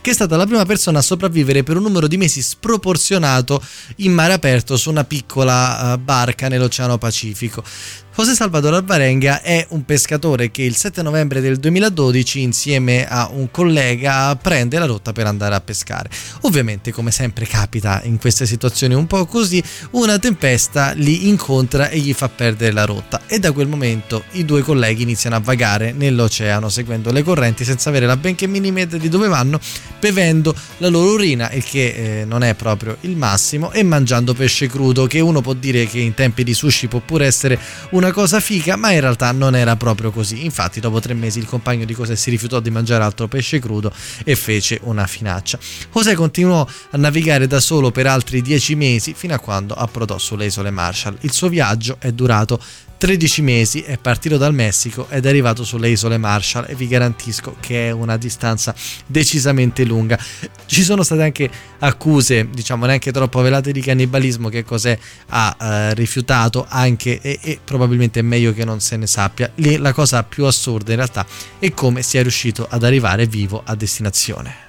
Che è stata la prima persona a sopravvivere per un numero di mesi sproporzionato in mare aperto su una piccola eh, barca nell'Oceano Pacifico José Salvador Alvarenga è un pescatore che il 7 novembre del 2012 insieme a un collega prende la rotta per andare a pescare. Ovviamente come sempre capita in queste situazioni un po' così, una tempesta li incontra e gli fa perdere la rotta e da quel momento i due colleghi iniziano a vagare nell'oceano seguendo le correnti senza avere la benché minima idea di dove vanno, bevendo la loro urina, il che eh, non è proprio il massimo, e mangiando pesce crudo che uno può dire che in tempi di sushi può pure essere una cosa figa, ma in realtà non era proprio così. Infatti, dopo tre mesi il compagno di José si rifiutò di mangiare altro pesce crudo e fece una finaccia. José continuò a navigare da solo per altri dieci mesi fino a quando approdò sulle isole Marshall. Il suo viaggio è durato 13 mesi, è partito dal Messico ed è arrivato sulle isole Marshall e vi garantisco che è una distanza decisamente lunga. Ci sono state anche accuse, diciamo neanche troppo velate di cannibalismo che José ha eh, rifiutato anche e, e probabilmente è meglio che non se ne sappia. Lì la cosa più assurda in realtà è come sia riuscito ad arrivare vivo a destinazione.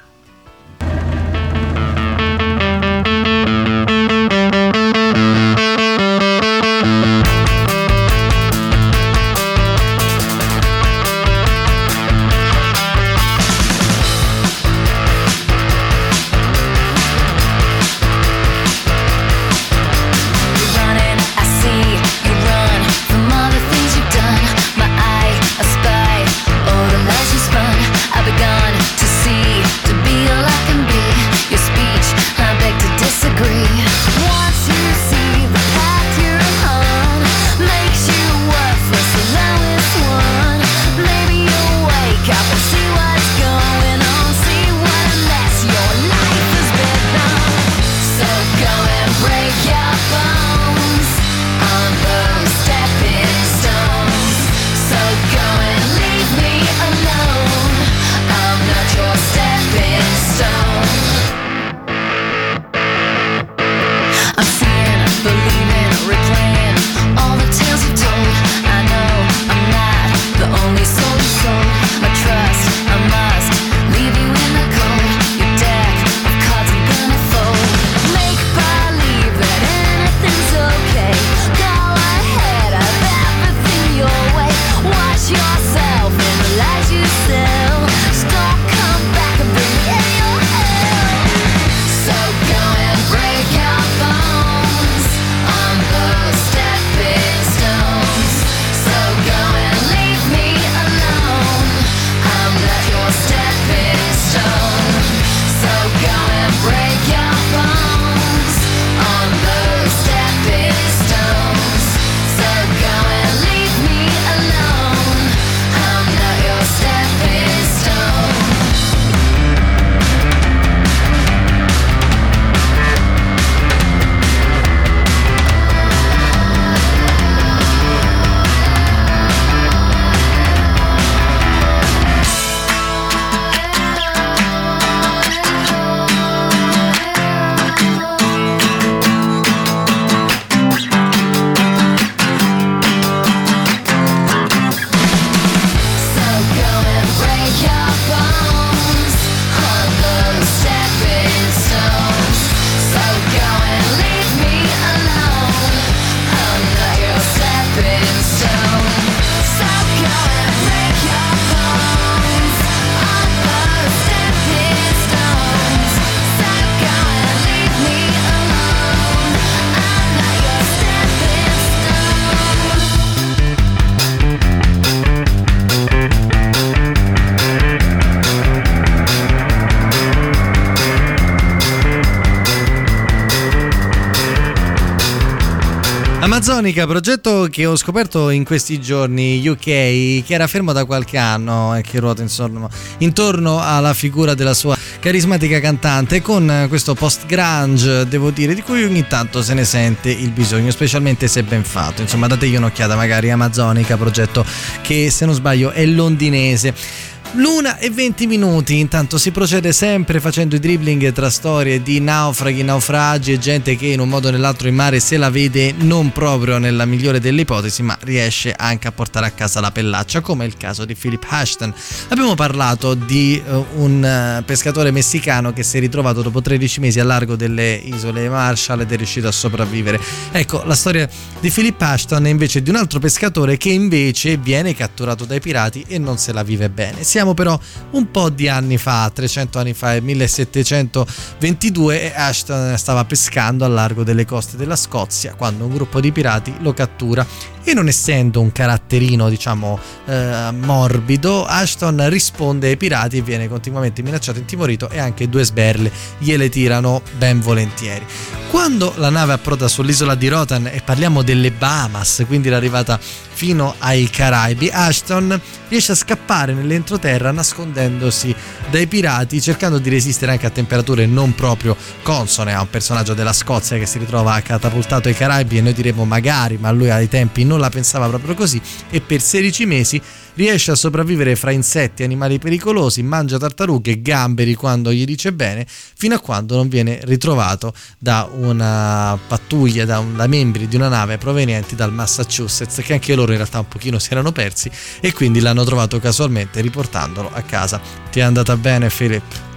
Amazonica, progetto che ho scoperto in questi giorni UK, che era fermo da qualche anno e che ruota insomma, intorno alla figura della sua carismatica cantante con questo post-grunge, devo dire, di cui ogni tanto se ne sente il bisogno, specialmente se ben fatto. Insomma, dategli un'occhiata magari Amazonica, progetto che se non sbaglio è londinese. L'una e 20 minuti, intanto si procede sempre facendo i dribbling tra storie di naufraghi, naufragi e gente che in un modo o nell'altro in mare se la vede non proprio nella migliore delle ipotesi, ma riesce anche a portare a casa la pellaccia, come il caso di Philip Ashton. Abbiamo parlato di eh, un eh, pescatore messicano che si è ritrovato dopo 13 mesi a largo delle isole Marshall ed è riuscito a sopravvivere. Ecco, la storia di Philip Ashton è invece di un altro pescatore che invece viene catturato dai pirati e non se la vive bene. Siamo però un po' di anni fa, 300 anni fa, è 1722 e Ashton stava pescando a largo delle coste della Scozia quando un gruppo di pirati lo cattura. E non essendo un caratterino diciamo eh, morbido Ashton risponde ai pirati e viene continuamente minacciato intimorito e anche due sberle gliele tirano ben volentieri quando la nave approda sull'isola di Rotan e parliamo delle Bahamas quindi l'arrivata fino ai Caraibi Ashton riesce a scappare nell'entroterra nascondendosi dai pirati cercando di resistere anche a temperature non proprio consone. A un personaggio della Scozia che si ritrova catapultato ai Caraibi e noi diremmo magari ma lui ai tempi non la pensava proprio così e per 16 mesi riesce a sopravvivere fra insetti e animali pericolosi, mangia tartarughe e gamberi quando gli dice bene, fino a quando non viene ritrovato da una pattuglia, da, un- da membri di una nave provenienti dal Massachusetts, che anche loro in realtà un pochino si erano persi e quindi l'hanno trovato casualmente riportandolo a casa. Ti è andata bene Philip?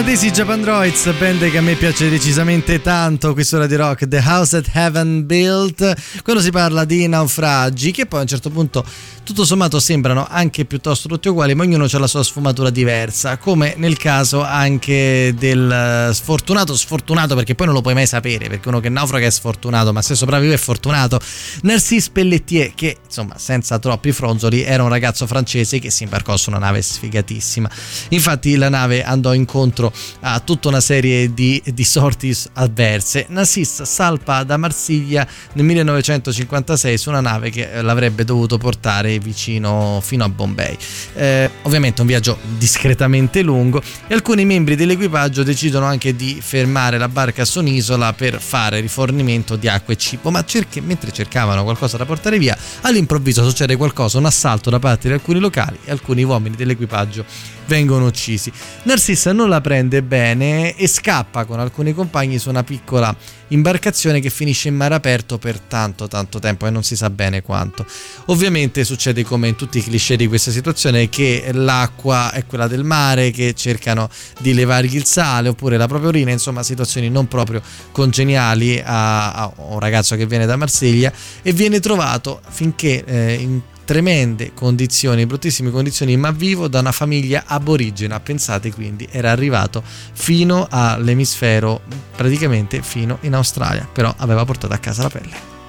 Canadesi Japan Droids, band che a me piace decisamente tanto, qui su Radio Rock, The House That Heaven Built, quando si parla di naufragi, che poi a un certo punto tutto sommato sembrano anche piuttosto tutti uguali, ma ognuno ha la sua sfumatura diversa, come nel caso anche del eh, sfortunato, sfortunato perché poi non lo puoi mai sapere, perché uno che naufraga è sfortunato, ma se sopravvive è fortunato, Narcisse Pelletier, che insomma senza troppi fronzoli era un ragazzo francese che si imbarcò su una nave sfigatissima. Infatti la nave andò incontro a tutta una serie di, di sorti avverse. Narcisse salpa da Marsiglia nel 1956 su una nave che eh, l'avrebbe dovuto portare vicino fino a Bombay. Eh, ovviamente un viaggio discretamente lungo e alcuni membri dell'equipaggio decidono anche di fermare la barca su un'isola per fare rifornimento di acqua e cibo, ma cerche- mentre cercavano qualcosa da portare via, all'improvviso succede qualcosa, un assalto da parte di alcuni locali e alcuni uomini dell'equipaggio vengono uccisi. Narcissa non la prende bene e scappa con alcuni compagni su una piccola imbarcazione che finisce in mare aperto per tanto tanto tempo e non si sa bene quanto. Ovviamente succede come in tutti i cliché di questa situazione che l'acqua è quella del mare, che cercano di levargli il sale oppure la propria urina, insomma situazioni non proprio congeniali a, a un ragazzo che viene da Marsiglia e viene trovato finché eh, in tremende condizioni, bruttissime condizioni, ma vivo da una famiglia aborigena. Pensate quindi, era arrivato fino all'emisfero, praticamente fino in Australia, però aveva portato a casa la pelle.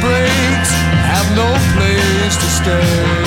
Breaks, have no place to stay.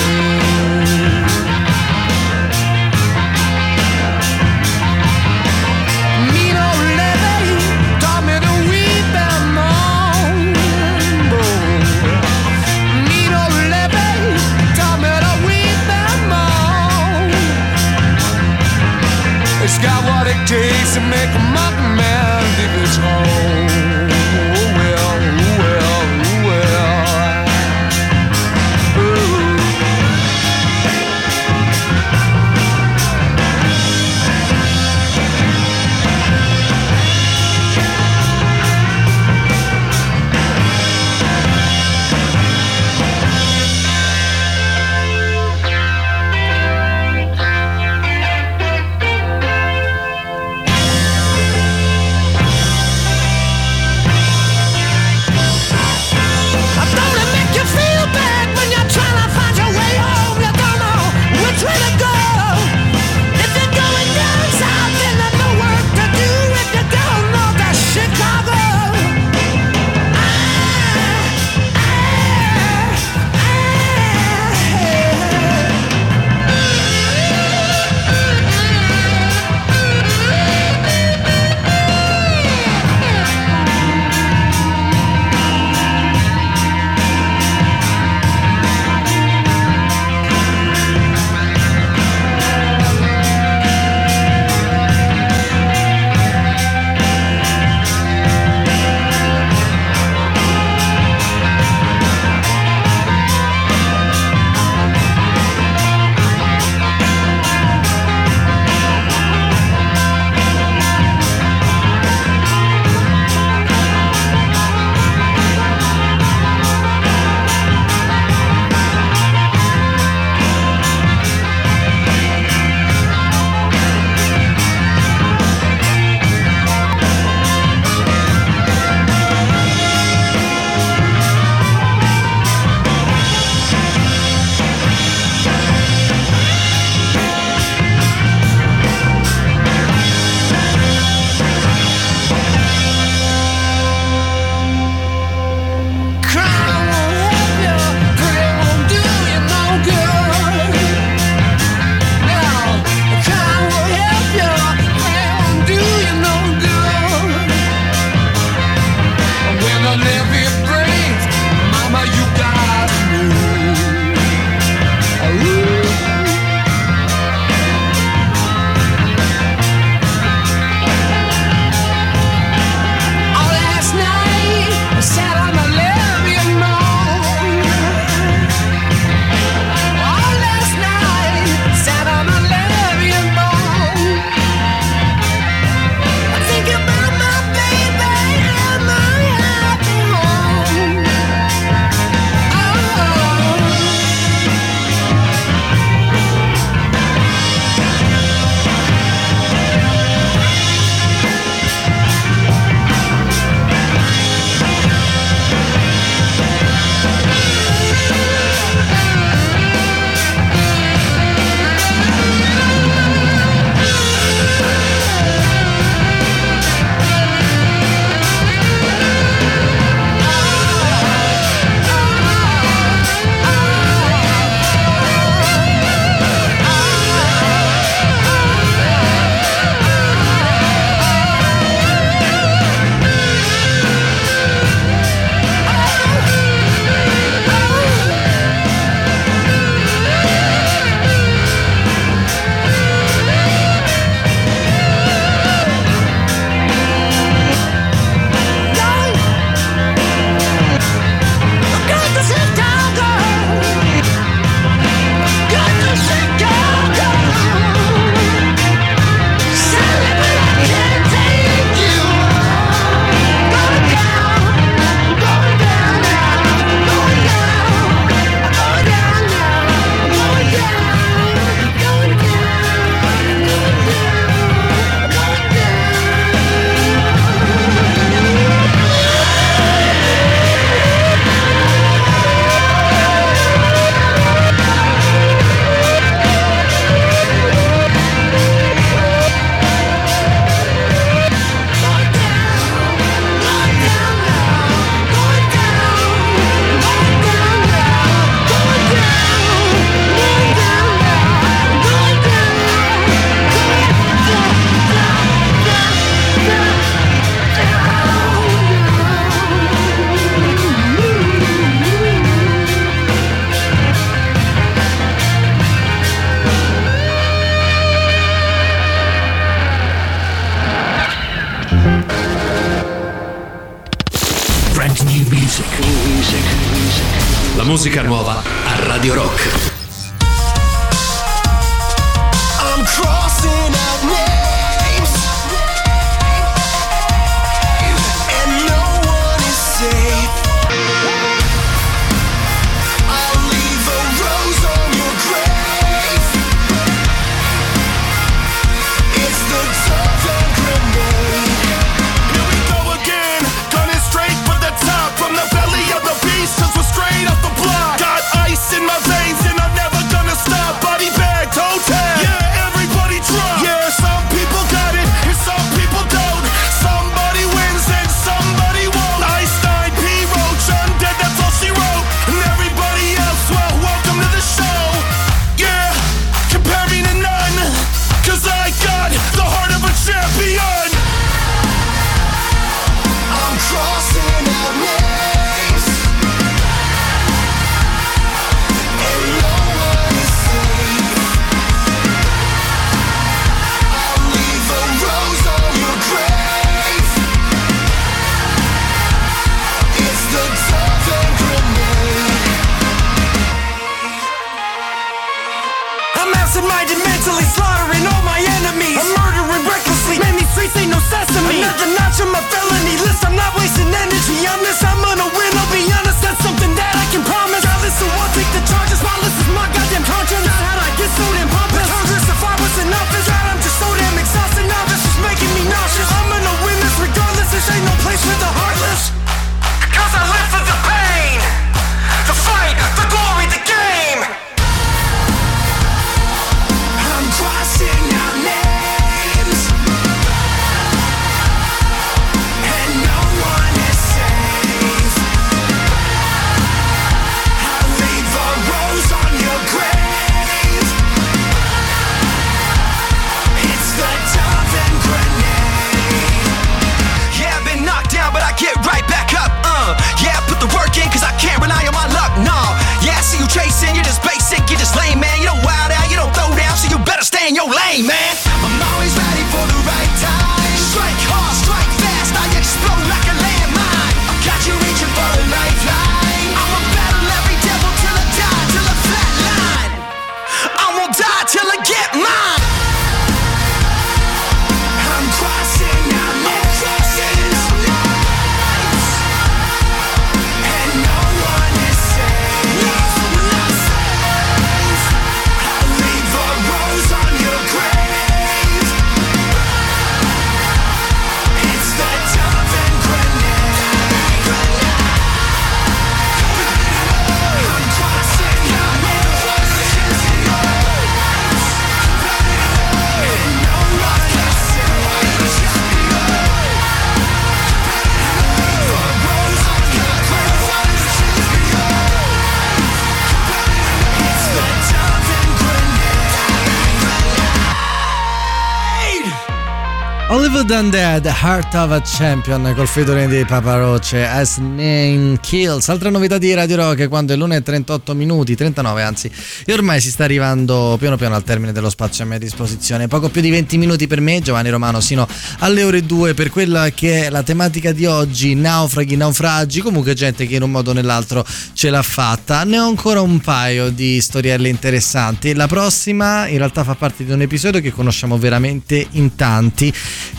Than Dead, Heart of a Champion col featuring di Papa Paparoce, As Name Kills. Altra novità di Radio Rock quando è l'1.38 minuti, 39 anzi, e ormai si sta arrivando piano piano al termine dello spazio a mia disposizione. Poco più di 20 minuti per me, Giovanni Romano, sino alle ore 2 per quella che è la tematica di oggi, naufraghi, naufragi, comunque gente che in un modo o nell'altro ce l'ha fatta. Ne ho ancora un paio di storielle interessanti. La prossima in realtà fa parte di un episodio che conosciamo veramente in tanti.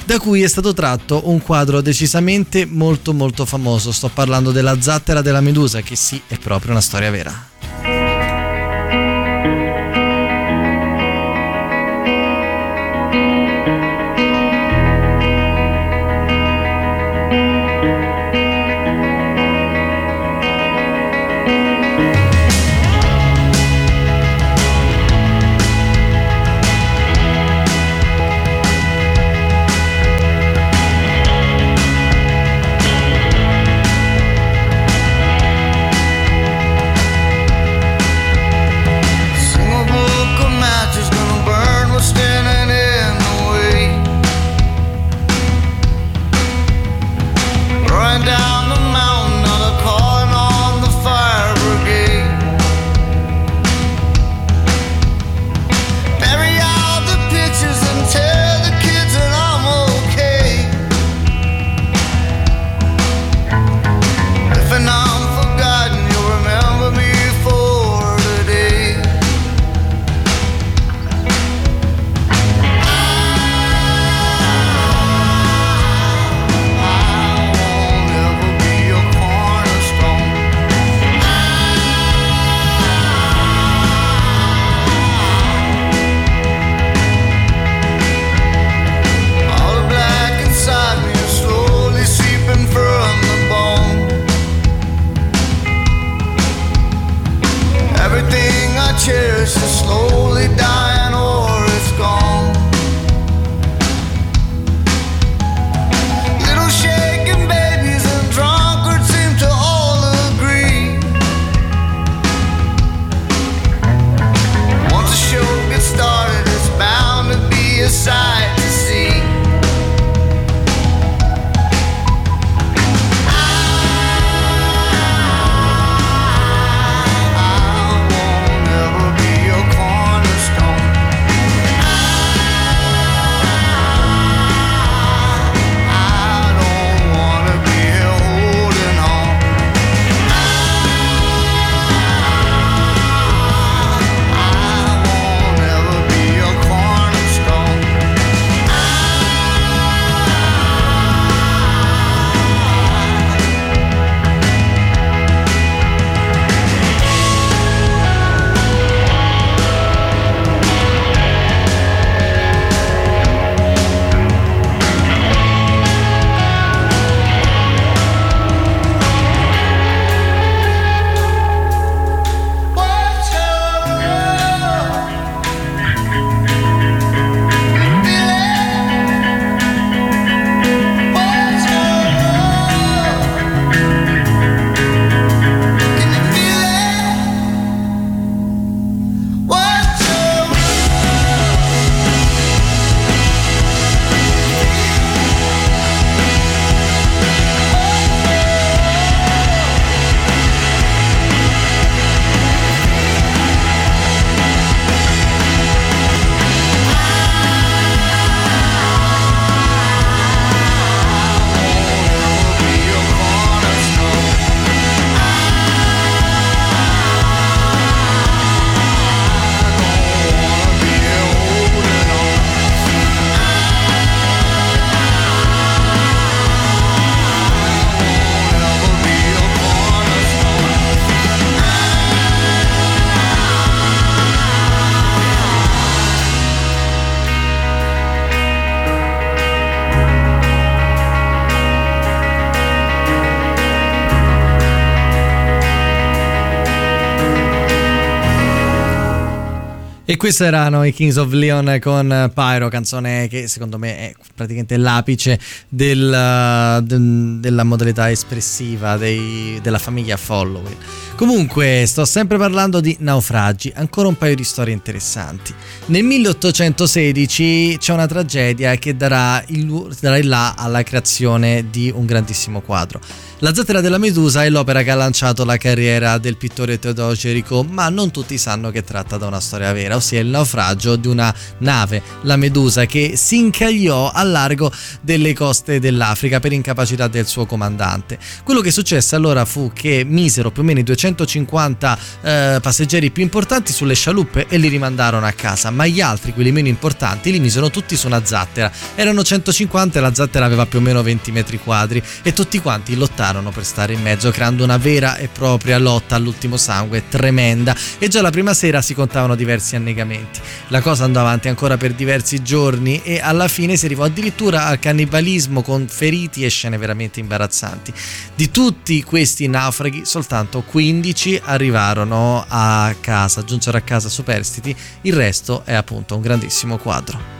Da da cui è stato tratto un quadro decisamente molto molto famoso, sto parlando della zattera della medusa che sì è proprio una storia vera. E questi erano i Kings of Leon con Pyro, canzone che secondo me è praticamente l'apice del, de- della modalità espressiva dei- della famiglia Following. Comunque, sto sempre parlando di naufragi, ancora un paio di storie interessanti. Nel 1816 c'è una tragedia che darà il, darà il là alla creazione di un grandissimo quadro. La zattera della Medusa è l'opera che ha lanciato la carriera del pittore Teodoro Gericault, ma non tutti sanno che tratta da una storia vera, ossia il naufragio di una nave, la Medusa, che si incagliò al largo delle coste dell'Africa per incapacità del suo comandante. Quello che successe allora fu che misero più o meno i 250 eh, passeggeri più importanti sulle scialuppe e li rimandarono a casa, ma gli altri, quelli meno importanti, li misero tutti su una zattera. Erano 150 e la zattera aveva più o meno 20 metri quadri e tutti quanti lottarono per stare in mezzo, creando una vera e propria lotta all'ultimo sangue tremenda e già la prima sera si contavano diversi annegamenti. La cosa andò avanti ancora per diversi giorni e alla fine si arrivò addirittura al cannibalismo con feriti e scene veramente imbarazzanti. Di tutti questi naufraghi soltanto 15 arrivarono a casa, giunsero a casa superstiti, il resto è appunto un grandissimo quadro.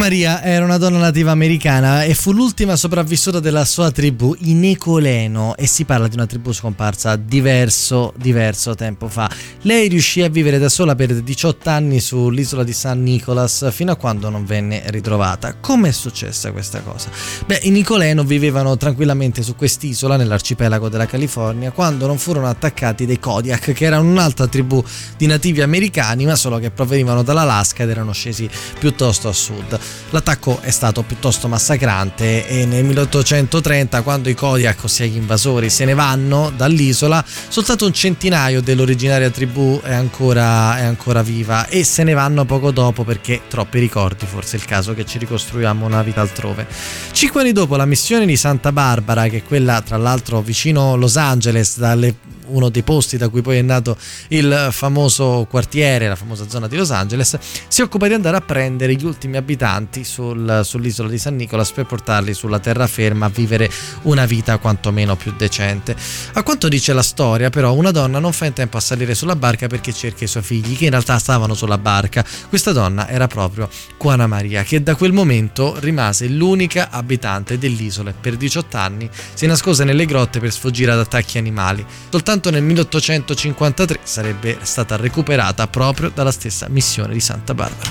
Maria era una donna nativa americana e fu l'ultima sopravvissuta della sua tribù, i Necoleno, e si parla di una tribù scomparsa diverso, diverso tempo fa. Lei riuscì a vivere da sola per 18 anni sull'isola di San Nicolas fino a quando non venne ritrovata. Come è successa questa cosa? Beh, i Nicoleno vivevano tranquillamente su quest'isola nell'arcipelago della California quando non furono attaccati dai Kodiak, che erano un'altra tribù di nativi americani, ma solo che provenivano dall'Alaska ed erano scesi piuttosto a sud. L'attacco è stato piuttosto massacrante e nel 1830, quando i Kodiak, ossia gli invasori, se ne vanno dall'isola, soltanto un centinaio dell'originaria tribù è ancora, è ancora viva e se ne vanno poco dopo perché troppi ricordi, forse è il caso che ci ricostruiamo una vita altrove. Cinque anni dopo la missione di Santa Barbara, che è quella tra l'altro vicino Los Angeles, dalle uno dei posti da cui poi è nato il famoso quartiere, la famosa zona di Los Angeles, si occupa di andare a prendere gli ultimi abitanti sul- sull'isola di San Nicolas per portarli sulla terraferma a vivere una vita quantomeno più decente. A quanto dice la storia, però, una donna non fa in tempo a salire sulla barca perché cerca i suoi figli, che in realtà stavano sulla barca. Questa donna era proprio Juana Maria, che da quel momento rimase l'unica abitante dell'isola e per 18 anni si nascose nelle grotte per sfuggire ad attacchi animali. Soltanto nel 1853 sarebbe stata recuperata proprio dalla stessa missione di Santa Barbara.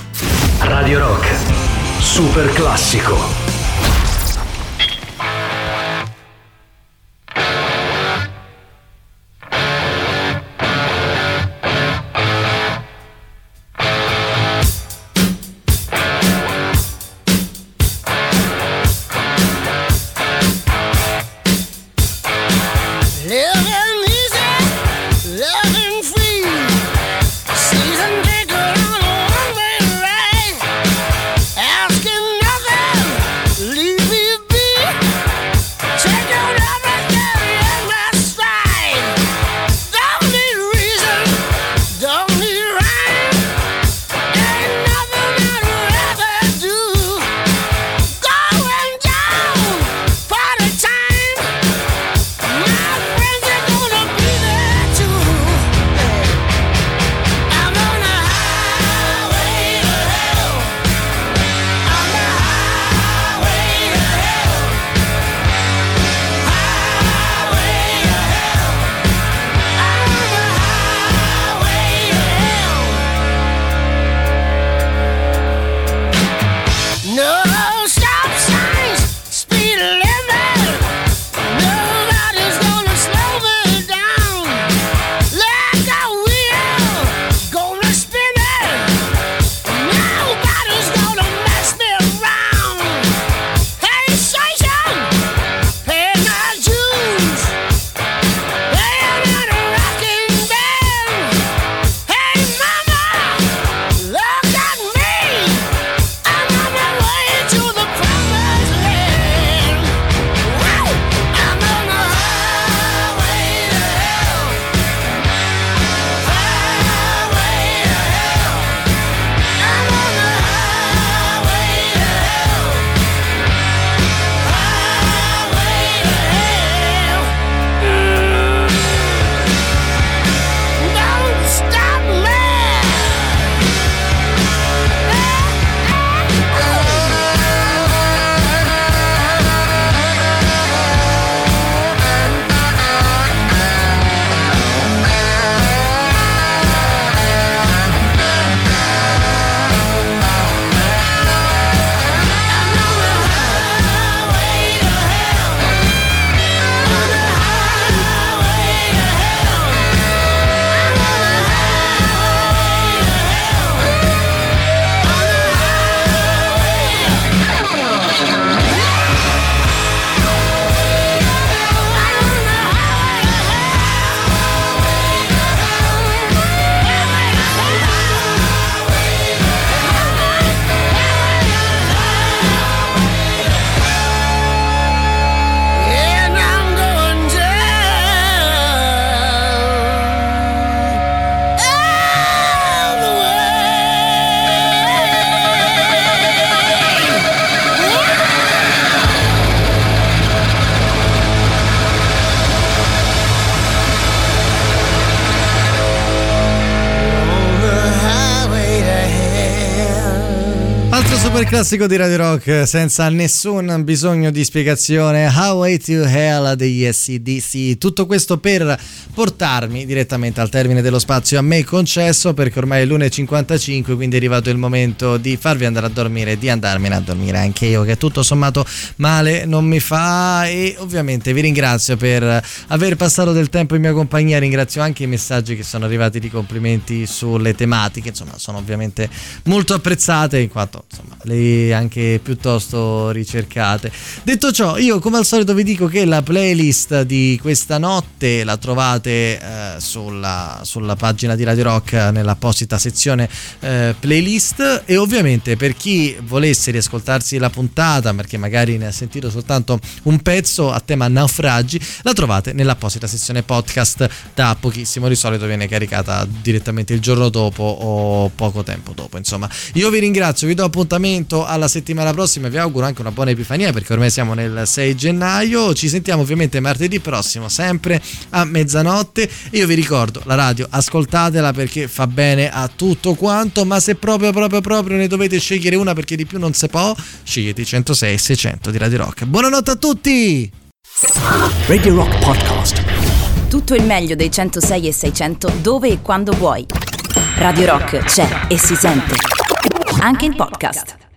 Radio Rock, super classico. Super classico di Radio Rock senza nessun bisogno di spiegazione. How to Hell degli SCDC. Tutto questo per portarmi direttamente al termine dello spazio a me concesso perché ormai è l'1.55 quindi è arrivato il momento di farvi andare a dormire di andarmene a dormire anche io che tutto sommato male non mi fa e ovviamente vi ringrazio per aver passato del tempo in mia compagnia. Ringrazio anche i messaggi che sono arrivati di complimenti sulle tematiche, insomma sono ovviamente molto apprezzate in quanto insomma le anche piuttosto ricercate. Detto ciò, io come al solito vi dico che la playlist di questa notte la trovate eh, sulla, sulla pagina di Radio Rock nell'apposita sezione eh, playlist e ovviamente per chi volesse riascoltarsi la puntata perché magari ne ha sentito soltanto un pezzo a tema naufragi, la trovate nell'apposita sezione podcast da pochissimo, di solito viene caricata direttamente il giorno dopo o poco tempo dopo. Insomma, io vi ringrazio, vi do appuntamento alla settimana prossima vi auguro anche una buona epifania perché ormai siamo nel 6 gennaio. Ci sentiamo ovviamente martedì prossimo, sempre a mezzanotte. Io vi ricordo la radio, ascoltatela perché fa bene a tutto quanto, ma se proprio proprio proprio ne dovete scegliere una perché di più non si può, scegliete i 106 600 di Radio Rock. Buonanotte a tutti! Radio Rock Podcast. Tutto il meglio dei 106 e 600 dove e quando vuoi. Radio Rock c'è e si sente. Anche in podcast.